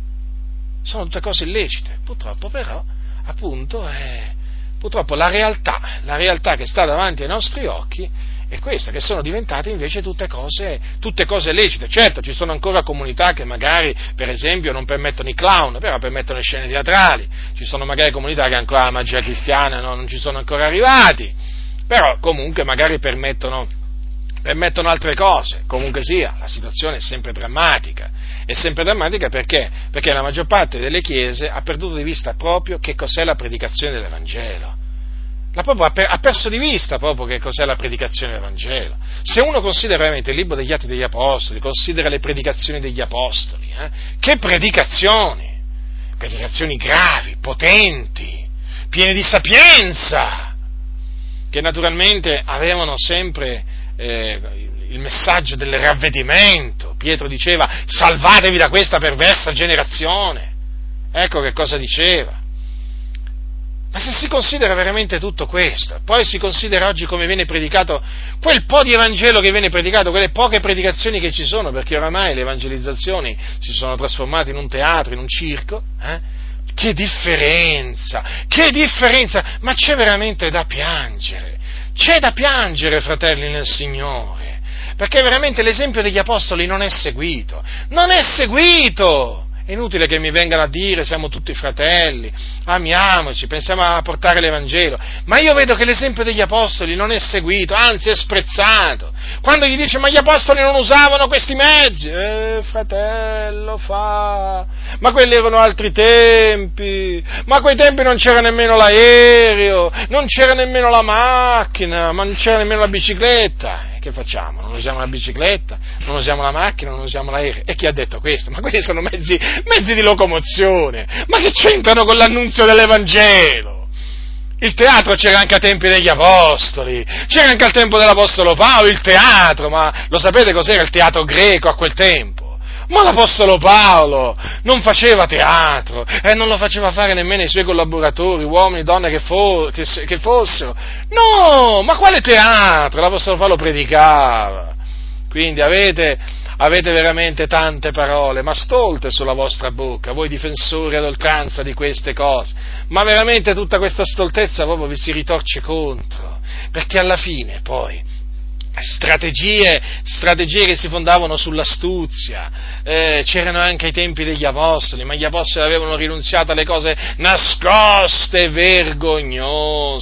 sono tutte cose illecite. Purtroppo però, appunto, è, purtroppo la realtà, la realtà che sta davanti ai nostri occhi è questa, che sono diventate invece tutte cose, tutte cose lecite. Certo, ci sono ancora comunità che magari, per esempio, non permettono i clown, però permettono le scene teatrali, ci sono magari comunità che ancora la magia cristiana no, non ci sono ancora arrivati, però comunque magari permettono permettono altre cose, comunque sia, la situazione è sempre drammatica. È sempre drammatica perché? Perché la maggior parte delle chiese ha perduto di vista proprio che cos'è la predicazione dell'Evangelo. ha perso di vista proprio che cos'è la predicazione del Vangelo. Se uno considera veramente il libro degli Atti degli Apostoli, considera le predicazioni degli Apostoli, eh, che predicazioni! Predicazioni gravi, potenti, piene di sapienza, che naturalmente avevano sempre eh, il messaggio del ravvedimento. Pietro diceva salvatevi da questa perversa generazione. Ecco che cosa diceva. Ma se si considera veramente tutto questo, poi si considera oggi come viene predicato quel po' di Evangelo che viene predicato, quelle poche predicazioni che ci sono, perché oramai le evangelizzazioni si sono trasformate in un teatro, in un circo, eh? che differenza, che differenza, ma c'è veramente da piangere, c'è da piangere, fratelli nel Signore, perché veramente l'esempio degli Apostoli non è seguito, non è seguito! È inutile che mi vengano a dire siamo tutti fratelli, amiamoci, pensiamo a portare l'Evangelo, ma io vedo che l'esempio degli Apostoli non è seguito, anzi è sprezzato. Quando gli dice ma gli Apostoli non usavano questi mezzi, eh fratello fa, ma quelli erano altri tempi, ma a quei tempi non c'era nemmeno l'aereo, non c'era nemmeno la macchina, ma non c'era nemmeno la bicicletta che facciamo? Non usiamo la bicicletta, non usiamo la macchina, non usiamo l'aereo. E chi ha detto questo? Ma quelli sono mezzi, mezzi di locomozione. Ma che c'entrano con l'annunzio dell'Evangelo? Il teatro c'era anche a tempi degli apostoli, c'era anche al tempo dell'apostolo Paolo il teatro, ma lo sapete cos'era il teatro greco a quel tempo? Ma l'Apostolo Paolo non faceva teatro e non lo faceva fare nemmeno i suoi collaboratori, uomini, donne che, fo- che, che fossero. No, ma quale teatro? L'Apostolo Paolo predicava. Quindi avete, avete veramente tante parole, ma stolte sulla vostra bocca, voi difensori ad oltranza di queste cose. Ma veramente tutta questa stoltezza proprio vi si ritorce contro, perché alla fine poi strategie, strategie che si fondavano sull'astuzia, eh, c'erano anche ai tempi degli apostoli, ma gli apostoli avevano rinunziato alle cose nascoste e vergognose,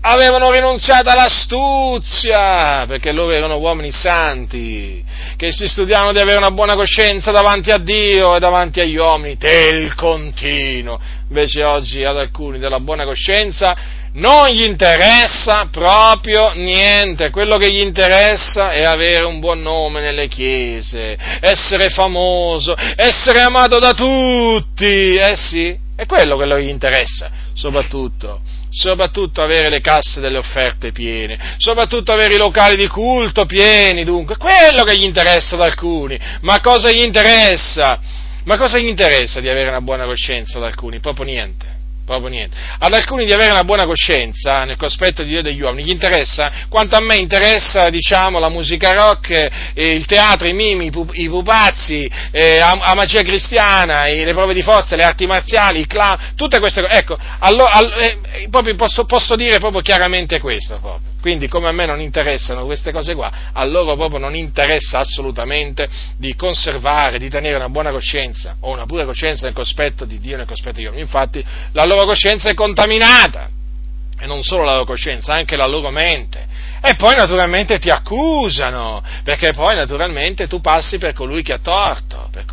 avevano rinunziato all'astuzia, perché loro erano uomini santi, che si studiavano di avere una buona coscienza davanti a Dio e davanti agli uomini, del continuo. Invece oggi ad alcuni della buona coscienza non gli interessa proprio niente, quello che gli interessa è avere un buon nome nelle chiese, essere famoso, essere amato da tutti, eh sì, è quello che gli interessa, soprattutto, soprattutto avere le casse delle offerte piene, soprattutto avere i locali di culto pieni, dunque, quello che gli interessa ad alcuni, ma cosa gli interessa? Ma cosa gli interessa di avere una buona coscienza ad alcuni? Proprio niente proprio niente. Ad alcuni di avere una buona coscienza nel cospetto di Dio degli uomini, gli interessa, quanto a me interessa, diciamo, la musica rock, eh, il teatro, i mimi, i, pupazzi, eh, la magia cristiana, le prove di forza, le arti marziali, i clown, tutte queste cose. Ecco, allo, all, eh, posso, posso, dire proprio chiaramente questo, proprio. Quindi, come a me non interessano queste cose qua, a loro proprio non interessa assolutamente di conservare, di tenere una buona coscienza o una pura coscienza nel cospetto di Dio nel cospetto di uomini. Infatti, la loro coscienza è contaminata. E non solo la loro coscienza, anche la loro mente. E poi naturalmente ti accusano, perché poi naturalmente tu passi per colui che ha torto. Che...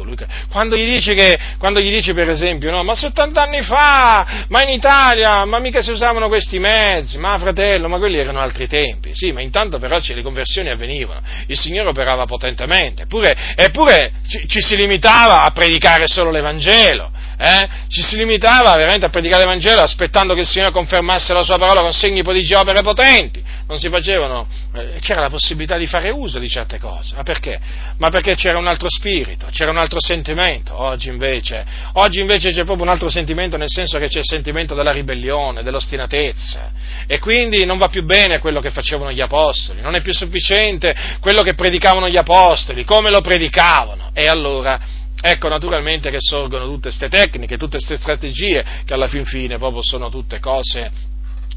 Quando, gli dici che, quando gli dici per esempio, no, ma 70 anni fa, ma in Italia, ma mica si usavano questi mezzi, ma fratello, ma quelli erano altri tempi. Sì, ma intanto però le conversioni avvenivano, il Signore operava potentemente, eppure, eppure ci, ci si limitava a predicare solo l'Evangelo eh? ci si limitava veramente a predicare l'Evangelo aspettando che il Signore confermasse la sua parola con segni, prodigi opere potenti, non si facevano, eh, c'era la possibilità di fare uso di certe cose, ma perché? Ma perché c'era un altro spirito, c'era un altro sentimento, oggi invece, oggi invece c'è proprio un altro sentimento nel senso che c'è il sentimento della ribellione, dell'ostinatezza. E quindi non va più bene quello che facevano gli apostoli, non è più sufficiente quello che predicavano gli apostoli, come lo predicavano. E allora Ecco naturalmente che sorgono tutte queste tecniche, tutte queste strategie che alla fin fine proprio sono tutte cose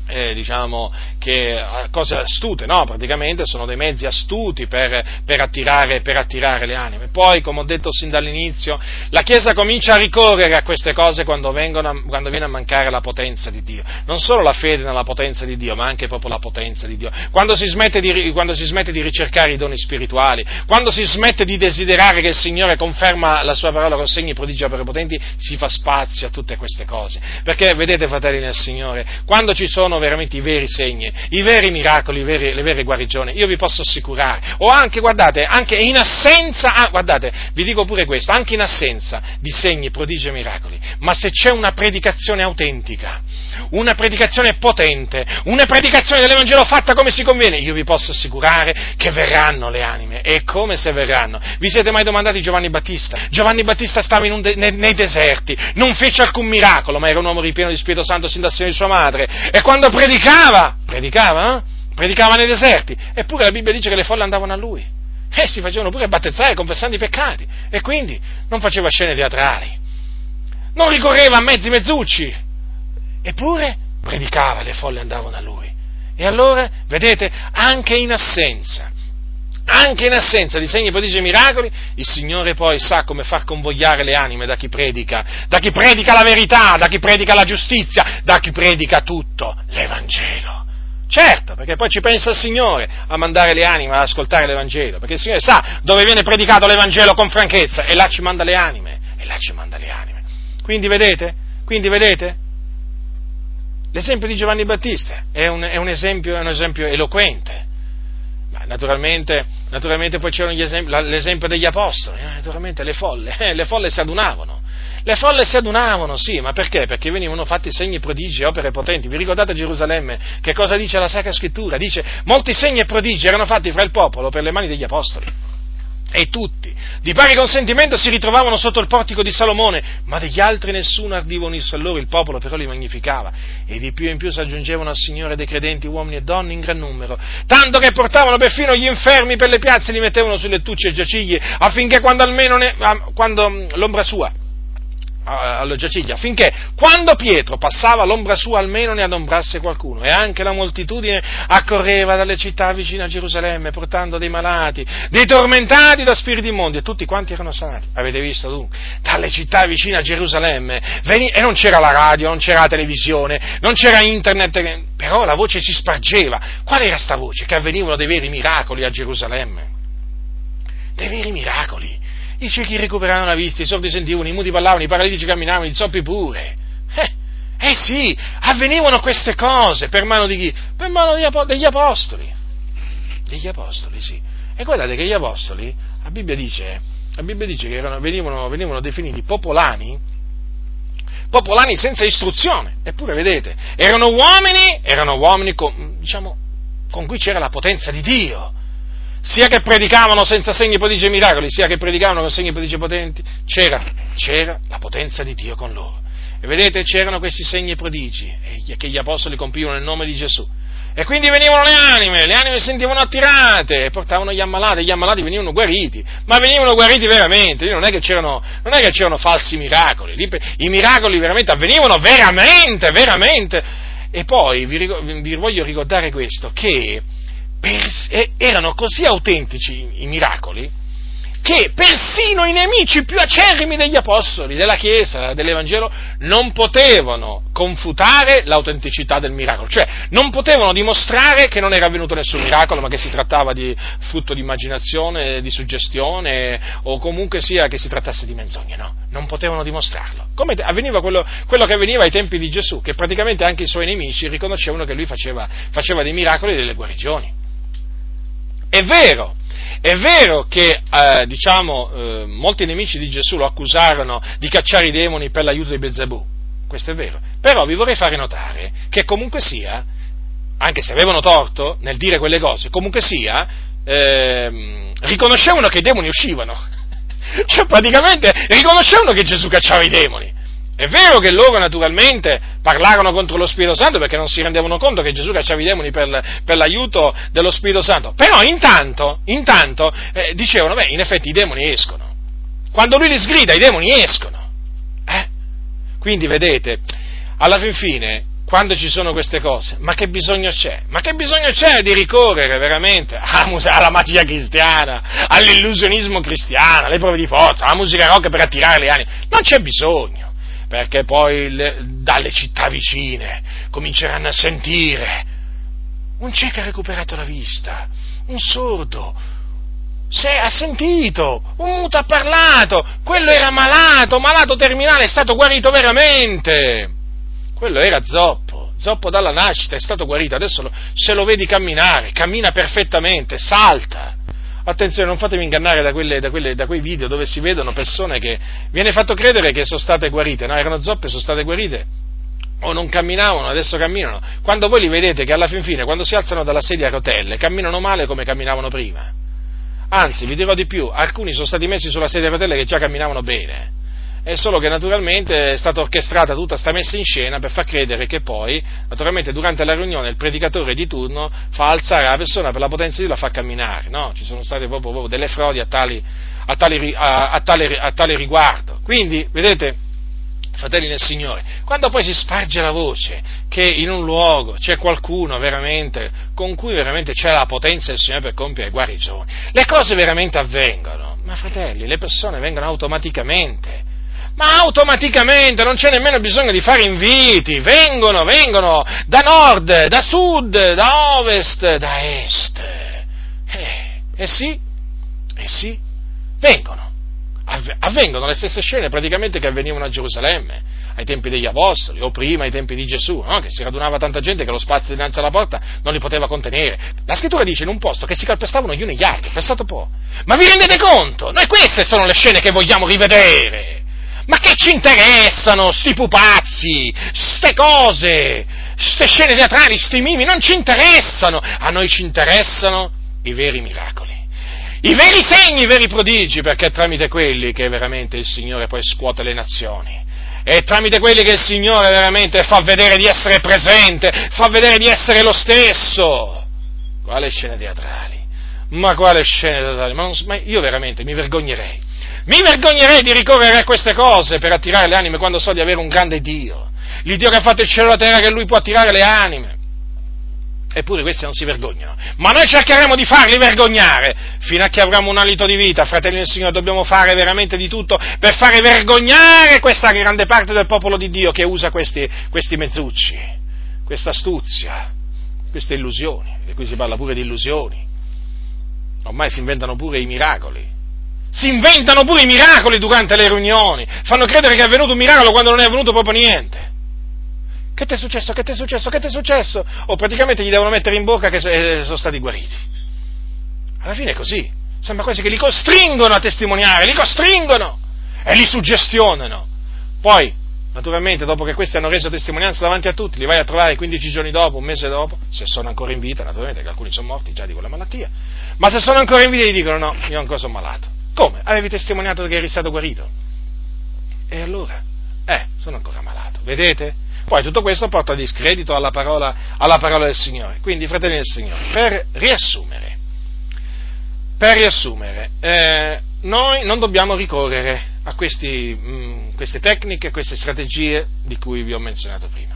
eh, diciamo che eh, cose astute, no? praticamente sono dei mezzi astuti per, per, attirare, per, attirare, le anime. Poi, come ho detto sin dall'inizio, la Chiesa comincia a ricorrere a queste cose quando, vengono, quando, viene a mancare la potenza di Dio. Non solo la fede nella potenza di Dio, ma anche proprio la potenza di Dio. Quando si smette di, quando si smette di ricercare i doni spirituali, quando si smette di desiderare che il Signore conferma la sua parola con segni, prodigi potenti, si fa spazio a tutte queste cose. Perché, vedete, fratelli nel Signore, quando ci sono sono veramente i veri segni, i veri miracoli, i veri, le vere guarigioni, io vi posso assicurare. O anche, guardate, anche in assenza, ah, guardate, vi dico pure questo, anche in assenza di segni, prodigi e miracoli, ma se c'è una predicazione autentica, una predicazione potente, una predicazione dell'Evangelo fatta come si conviene, io vi posso assicurare che verranno le anime, e come se verranno. Vi siete mai domandati Giovanni Battista? Giovanni Battista stava de- nei, nei, deserti, non fece alcun miracolo, ma era un uomo ripieno di Spirito Santo sin da seno di sua madre, e quando predicava, predicava, no? Predicava nei deserti, eppure la Bibbia dice che le folle andavano a lui. E si facevano pure battezzare confessando i peccati, e quindi non faceva scene teatrali, non ricorreva a mezzi mezzucci, eppure predicava, le folle andavano a lui. E allora, vedete, anche in assenza, anche in assenza di segni, prodigi e miracoli, il Signore poi sa come far convogliare le anime da chi predica, da chi predica la verità, da chi predica la giustizia, da chi predica tutto l'Evangelo. Certo, perché poi ci pensa il Signore a mandare le anime ad ascoltare l'Evangelo, perché il Signore sa dove viene predicato l'Evangelo con franchezza e là ci manda le anime, e là ci manda le anime. Quindi vedete? Quindi vedete? L'esempio di Giovanni Battista è un, è un, esempio, è un esempio, eloquente. Naturalmente, naturalmente, poi c'era esempi, l'esempio degli apostoli, eh, naturalmente le folle, *laughs* le folle si adunavano. Le folle si adunavano, sì, ma perché? Perché venivano fatti segni, prodigi, opere potenti. Vi ricordate Gerusalemme che cosa dice la Sacra Scrittura? Dice molti segni e prodigi erano fatti fra il popolo per le mani degli apostoli e tutti, di pari consentimento, si ritrovavano sotto il portico di Salomone, ma degli altri nessuno ardiva unirsi a loro, il popolo però li magnificava, e di più in più si aggiungevano al Signore dei credenti uomini e donne in gran numero, tanto che portavano perfino gli infermi per le piazze e li mettevano sulle lettucce e giaciglie, affinché quando almeno ne, quando l'ombra sua allo affinché quando Pietro passava all'ombra sua almeno ne adombrasse qualcuno e anche la moltitudine accorreva dalle città vicine a Gerusalemme portando dei malati, dei tormentati da spiriti immondi e tutti quanti erano sanati. Avete visto dunque? Dalle città vicine a Gerusalemme veni- e non c'era la radio, non c'era la televisione, non c'era internet, però la voce si spargeva. Qual era sta voce? Che avvenivano dei veri miracoli a Gerusalemme. Dei veri miracoli i ciechi recuperavano la vista, i sordi sentivano, i muti parlavano, i paralitici camminavano, i zoppi pure. Eh, eh sì, avvenivano queste cose per mano di chi? Per mano degli apostoli. Degli apostoli, sì. E guardate che gli apostoli, la Bibbia dice, la Bibbia dice che erano, venivano, venivano definiti popolani, popolani senza istruzione. Eppure, vedete, erano uomini, erano uomini con, diciamo, con cui c'era la potenza di Dio sia che predicavano senza segni, prodigi e miracoli, sia che predicavano con segni, prodigi potenti, c'era, c'era la potenza di Dio con loro. E vedete, c'erano questi segni e prodigi che gli apostoli compivano nel nome di Gesù. E quindi venivano le anime, le anime si sentivano attirate e portavano gli ammalati, gli ammalati venivano guariti, ma venivano guariti veramente, non è che c'erano, è che c'erano falsi miracoli, i miracoli veramente avvenivano veramente, veramente. E poi vi, vi voglio ricordare questo, che erano così autentici i miracoli che persino i nemici più acerrimi degli apostoli, della Chiesa, dell'Evangelo, non potevano confutare l'autenticità del miracolo, cioè non potevano dimostrare che non era avvenuto nessun miracolo, ma che si trattava di frutto di immaginazione, di suggestione, o comunque sia che si trattasse di menzogne, no, non potevano dimostrarlo. Come avveniva quello, quello che avveniva ai tempi di Gesù, che praticamente anche i suoi nemici riconoscevano che lui faceva, faceva dei miracoli e delle guarigioni. È vero, è vero che eh, diciamo, eh, molti nemici di Gesù lo accusarono di cacciare i demoni per l'aiuto di Bezzebù, questo è vero, però vi vorrei fare notare che comunque sia, anche se avevano torto nel dire quelle cose, comunque sia, eh, riconoscevano che i demoni uscivano, *laughs* cioè praticamente riconoscevano che Gesù cacciava i demoni, è vero che loro naturalmente parlarono contro lo Spirito Santo perché non si rendevano conto che Gesù cacciava i demoni per, per l'aiuto dello Spirito Santo, però intanto, intanto eh, dicevano, beh, in effetti i demoni escono. Quando lui li sgrida i demoni escono. Eh? Quindi vedete, alla fin fine, quando ci sono queste cose, ma che bisogno c'è? Ma che bisogno c'è di ricorrere veramente *laughs* alla magia cristiana, all'illusionismo cristiano, alle prove di forza, alla musica rock per attirare le anime? Non c'è bisogno perché poi le, dalle città vicine cominceranno a sentire un cieco ha recuperato la vista, un sordo se ha sentito, un muto ha parlato, quello era malato, malato terminale, è stato guarito veramente. Quello era zoppo, zoppo dalla nascita, è stato guarito, adesso lo, se lo vedi camminare, cammina perfettamente, salta. Attenzione, non fatevi ingannare da, quelle, da, quelle, da, quei video dove si vedono persone che viene fatto credere che sono state guarite, no? Erano zoppe, sono state guarite, o non camminavano, adesso camminano. Quando voi li vedete che alla fin fine, quando si alzano dalla sedia a rotelle, camminano male come camminavano prima. Anzi, vi dirò di più, alcuni sono stati messi sulla sedia a rotelle che già camminavano bene è solo che naturalmente è stata orchestrata tutta questa messa in scena per far credere che poi, naturalmente durante la riunione il predicatore di turno fa alzare la persona per la potenza di Dio la fa camminare, no? Ci sono state proprio, proprio delle frodi a, tali, a, tali, a, a, tale, a tale riguardo. Quindi, vedete, fratelli nel Signore, quando poi si sparge la voce che in un luogo c'è qualcuno veramente con cui veramente c'è la potenza del Signore per compiere guarigioni, le cose veramente avvengono, ma fratelli, le persone vengono automaticamente ma automaticamente non c'è nemmeno bisogno di fare inviti, vengono, vengono da nord, da sud, da ovest, da est. Eh, eh sì, eh sì, vengono. Avvengono le stesse scene praticamente che avvenivano a Gerusalemme, ai tempi degli Apostoli, o prima ai tempi di Gesù, no? che si radunava tanta gente che lo spazio dinanzi alla porta non li poteva contenere. La scrittura dice in un posto che si calpestavano gli uni gli altri, pensate un po'. Ma vi rendete conto? Noi queste sono le scene che vogliamo rivedere. Ma che ci interessano sti pupazzi, ste cose, ste scene teatrali, sti mimi, non ci interessano. A noi ci interessano i veri miracoli. I veri segni, i veri prodigi, perché è tramite quelli che veramente il Signore poi scuote le nazioni. È tramite quelli che il Signore veramente fa vedere di essere presente, fa vedere di essere lo stesso. Quale scene teatrali? Ma quale scene teatrali? Ma, non, ma io veramente mi vergognerei mi vergognerei di ricorrere a queste cose per attirare le anime quando so di avere un grande Dio. L'Iddio che ha fatto il cielo e la terra, che Lui può attirare le anime. Eppure questi non si vergognano. Ma noi cercheremo di farli vergognare fino a che avremo un alito di vita. Fratelli del Signore, dobbiamo fare veramente di tutto per fare vergognare questa grande parte del popolo di Dio che usa questi, questi mezzucci, questa astuzia, queste illusioni. E qui si parla pure di illusioni. Ormai si inventano pure i miracoli si inventano pure i miracoli durante le riunioni, fanno credere che è avvenuto un miracolo quando non è avvenuto proprio niente. Che ti è successo? Che ti è successo? Che ti è successo? O praticamente gli devono mettere in bocca che eh, sono stati guariti. Alla fine è così. Sembra quasi che li costringono a testimoniare, li costringono e li suggestionano. Poi, naturalmente, dopo che questi hanno reso testimonianza davanti a tutti, li vai a trovare 15 giorni dopo, un mese dopo, se sono ancora in vita, naturalmente, che alcuni sono morti già di quella malattia, ma se sono ancora in vita gli dicono no, io ancora sono malato. Come? Avevi testimoniato che eri stato guarito? E allora? Eh, sono ancora malato, vedete? Poi tutto questo porta a discredito alla parola, alla parola del Signore. Quindi, fratelli del Signore, per riassumere, per riassumere eh, noi non dobbiamo ricorrere a questi, mh, mm, queste tecniche, queste strategie di cui vi ho menzionato prima,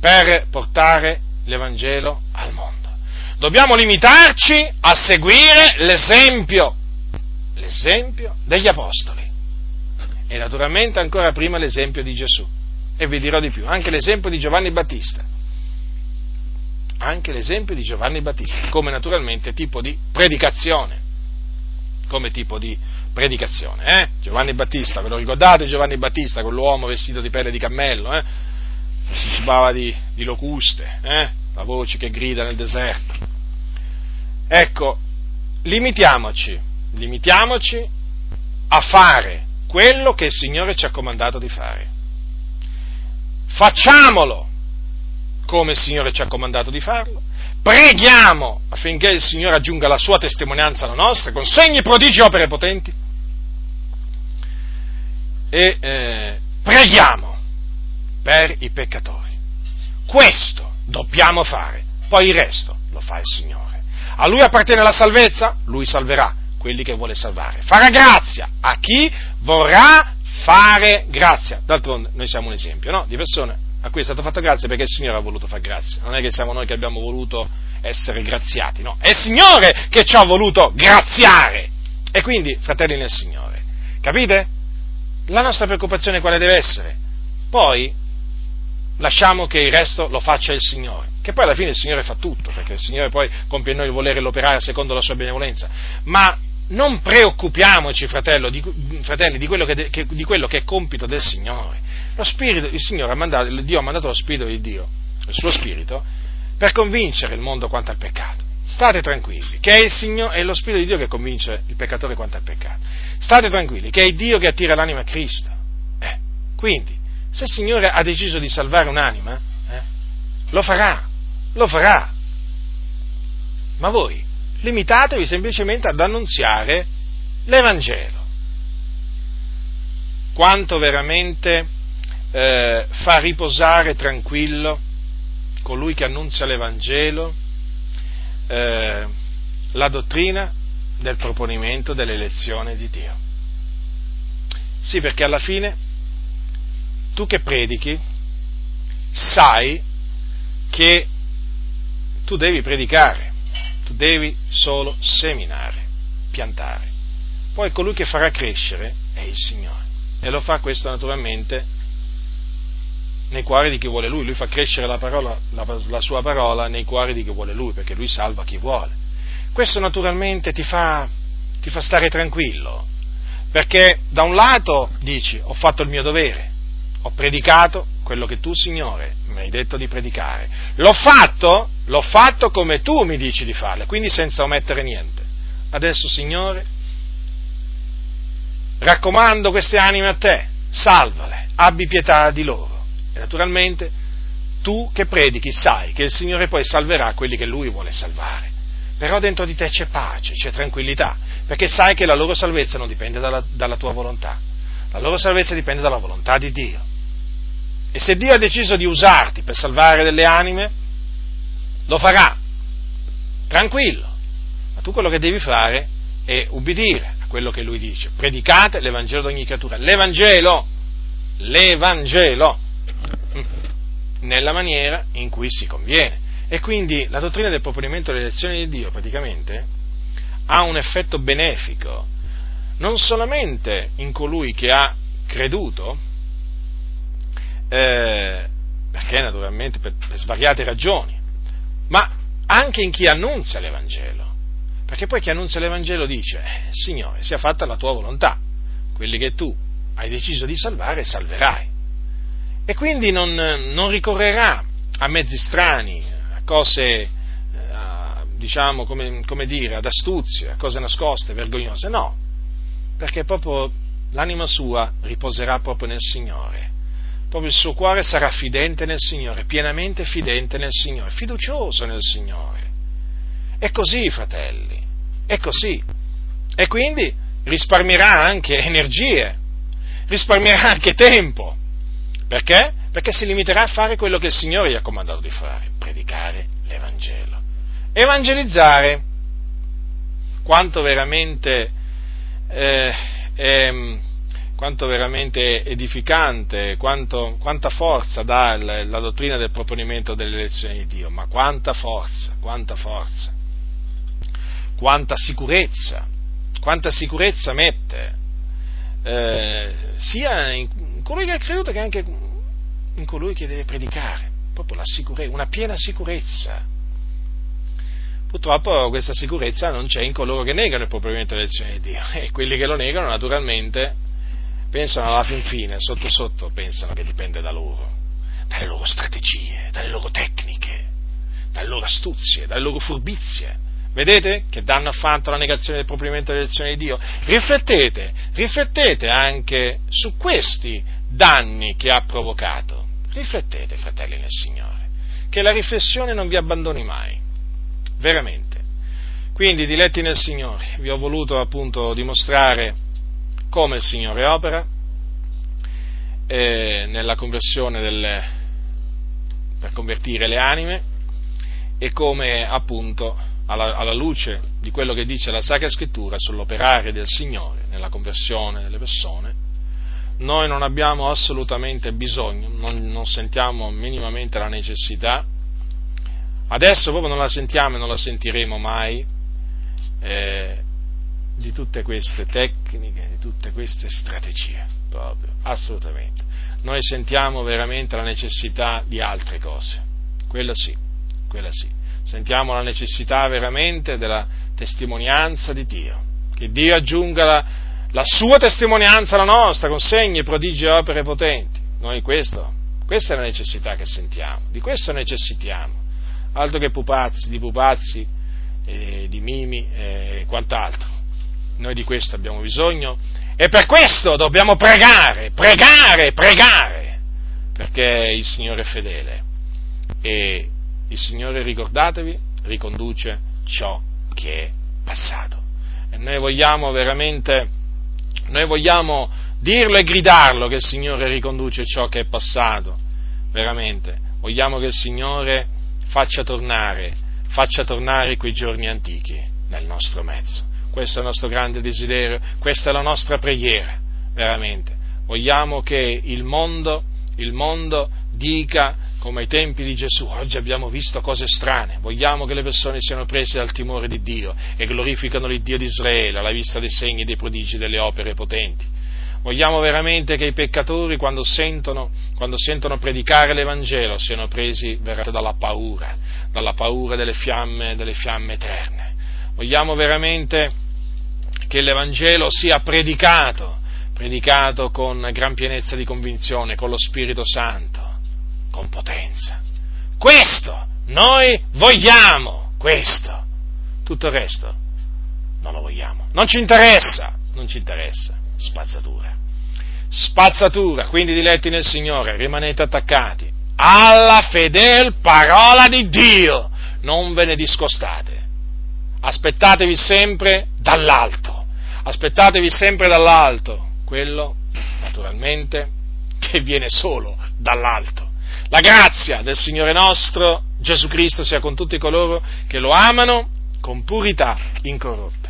per portare l'Evangelo al mondo. Dobbiamo limitarci a seguire l'esempio l'esempio degli apostoli e naturalmente ancora prima l'esempio di Gesù. E vi dirò di più, anche l'esempio di Giovanni Battista. Anche l'esempio di Giovanni Battista, come naturalmente tipo di predicazione. Come tipo di predicazione, eh? Giovanni Battista, ve lo ricordate Giovanni Battista, quell'uomo vestito di pelle di cammello, eh? Si cibava di, di locuste, eh? La voce che grida nel deserto. Ecco, limitiamoci limitiamoci a fare quello che il Signore ci ha comandato di fare. Facciamolo come il Signore ci ha comandato di farlo. Preghiamo affinché il Signore aggiunga la sua testimonianza alla nostra, con segni, prodigi e opere potenti. E eh, preghiamo per i peccatori. Questo dobbiamo fare, poi il resto lo fa il Signore. A Lui appartiene la salvezza, Lui salverà quelli che vuole salvare. Farà grazia a chi vorrà fare grazia. D'altronde noi siamo un esempio no? di persone a cui è stata fatta grazia perché il Signore ha voluto fare grazia. Non è che siamo noi che abbiamo voluto essere graziati, no, è il Signore che ci ha voluto graziare. E quindi, fratelli nel Signore, capite? La nostra preoccupazione quale deve essere? Poi lasciamo che il resto lo faccia il Signore, che poi alla fine il Signore fa tutto, perché il Signore poi compie in noi il volere l'operare secondo la sua benevolenza, ma non preoccupiamoci, fratello, di, fratelli, di quello, che, che, di quello, che, è compito del Signore. Spirito, il ha mandato, Dio ha mandato lo Spirito di Dio il suo spirito, per convincere il mondo quanto al peccato. State tranquilli, che è, Signore, è lo Spirito di Dio che convince il peccatore quanto al peccato. State tranquilli, che è Dio che attira l'anima a Cristo. Eh, quindi, se il Signore ha deciso di salvare un'anima, eh, lo farà, lo farà. Ma voi limitatevi semplicemente ad annunziare l'Evangelo. Quanto veramente eh, fa riposare tranquillo colui che annunzia l'Evangelo eh, la dottrina del proponimento dell'elezione di Dio. Sì, perché alla fine tu che predichi sai che tu devi predicare, tu devi solo seminare, piantare. Poi colui che farà crescere è il Signore e lo fa questo naturalmente nei cuori di chi vuole Lui, Lui fa crescere la, parola, la, la sua parola nei cuori di chi vuole Lui, perché Lui salva chi vuole. Questo naturalmente ti fa, ti fa stare tranquillo, perché da un lato dici ho fatto il mio dovere, ho predicato quello che tu, Signore, mi hai detto di predicare. L'ho fatto, l'ho fatto come tu mi dici di farlo, quindi senza omettere niente. Adesso, Signore, raccomando queste anime a te, salvale, abbi pietà di loro. E naturalmente tu che predichi sai che il Signore poi salverà quelli che Lui vuole salvare. Però dentro di te c'è pace, c'è tranquillità, perché sai che la loro salvezza non dipende dalla, dalla tua volontà, la loro salvezza dipende dalla volontà di Dio. E se Dio ha deciso di usarti per salvare delle anime, lo farà, tranquillo. Ma tu quello che devi fare è ubbidire a quello che Lui dice. Predicate l'Evangelo di ogni creatura. L'Evangelo! L'Evangelo! nella maniera in cui si conviene. E quindi la dottrina del proponimento dell'elezione di Dio praticamente ha un effetto benefico non solamente in colui che ha creduto, eh, perché naturalmente per, per svariate ragioni, ma anche in chi annunzia l'Evangelo. Perché poi chi annunzia l'Evangelo dice, eh, Signore, sia fatta la tua volontà, quelli che tu hai deciso di salvare, salverai. E quindi non, non ricorrerà a mezzi strani, a cose, eh, a, diciamo, come, come dire, ad astuzie, a cose nascoste, vergognose, no, perché proprio l'anima sua riposerà proprio nel Signore, proprio il suo cuore sarà fidente nel Signore, pienamente fidente nel Signore, fiducioso nel Signore. È così, fratelli, è così. E quindi risparmierà anche energie, risparmierà anche tempo perché? Perché si limiterà a fare quello che il Signore gli ha comandato di fare, predicare l'Evangelo. Evangelizzare, quanto veramente, eh, è, quanto veramente edificante, quanto, quanta forza dà la, la dottrina del proponimento delle elezioni di Dio, ma quanta forza, quanta forza, quanta sicurezza, quanta sicurezza mette eh, sia in colui che ha creduto che anche in colui che deve predicare, proprio la sicurezza, una piena sicurezza. Purtroppo questa sicurezza non c'è in coloro che negano il propriamente l'elezione di Dio. *laughs* E quelli che lo negano naturalmente pensano alla fin fine, sotto sotto pensano che dipende da loro, dalle loro strategie, dalle loro tecniche, dalle loro astuzie, dalle loro furbizie. Vedete che danno ha fatto la negazione del propriamente dell'elezione di Dio? Riflettete, riflettete anche su questi danni che ha provocato. Riflettete, fratelli nel Signore, che la riflessione non vi abbandoni mai, veramente. Quindi, diletti nel Signore, vi ho voluto appunto dimostrare come il Signore opera eh, nella conversione delle, per convertire le anime e come appunto alla, alla, luce di quello che dice la Sacra Scrittura sull'operare del Signore nella conversione delle persone, noi non abbiamo assolutamente bisogno, non, non sentiamo minimamente la necessità, adesso proprio non la sentiamo e non la sentiremo mai, eh, di tutte queste tecniche, di tutte queste strategie, proprio, assolutamente. Noi sentiamo veramente la necessità di altre cose, quella sì, quella sì. Sentiamo la necessità veramente della testimonianza di Dio, che Dio aggiunga la, la sua testimonianza alla nostra, con segni, prodigi e opere potenti. Noi questo Questa è la necessità che sentiamo, di questo necessitiamo, altro che pupazzi, di pupazzi, eh, di mimi e eh, quant'altro. Noi di questo abbiamo bisogno e per questo dobbiamo pregare, pregare, pregare, perché il Signore è fedele e il Signore, ricordatevi, riconduce ciò che è passato. E noi vogliamo veramente, noi vogliamo dirlo e gridarlo che il Signore riconduce ciò che è passato, veramente. Vogliamo che il Signore faccia tornare, faccia tornare quei giorni antichi nel nostro mezzo. Questo è il nostro grande desiderio, questa è la nostra preghiera, veramente. Vogliamo che il mondo, il mondo dica come ai tempi di Gesù, oggi abbiamo visto cose strane, vogliamo che le persone siano prese dal timore di Dio e glorificano il Dio di Israele alla vista dei segni, dei prodigi, delle opere potenti. Vogliamo veramente che i peccatori, quando sentono, quando sentono predicare l'Evangelo, siano presi veramente dalla paura, dalla paura delle fiamme, delle fiamme eterne. Vogliamo veramente che l'Evangelo sia predicato, predicato con gran pienezza di convinzione, con lo Spirito Santo con potenza. Questo noi vogliamo, questo. Tutto il resto non lo vogliamo. Non ci interessa, non ci interessa. Spazzatura. Spazzatura, quindi diletti nel Signore, rimanete attaccati alla fedel parola di Dio. Non ve ne discostate. Aspettatevi sempre dall'alto. Aspettatevi sempre dall'alto. Quello, naturalmente, che viene solo dall'alto la grazia del Signore nostro Gesù Cristo sia con tutti coloro che lo amano con purità incorrotta.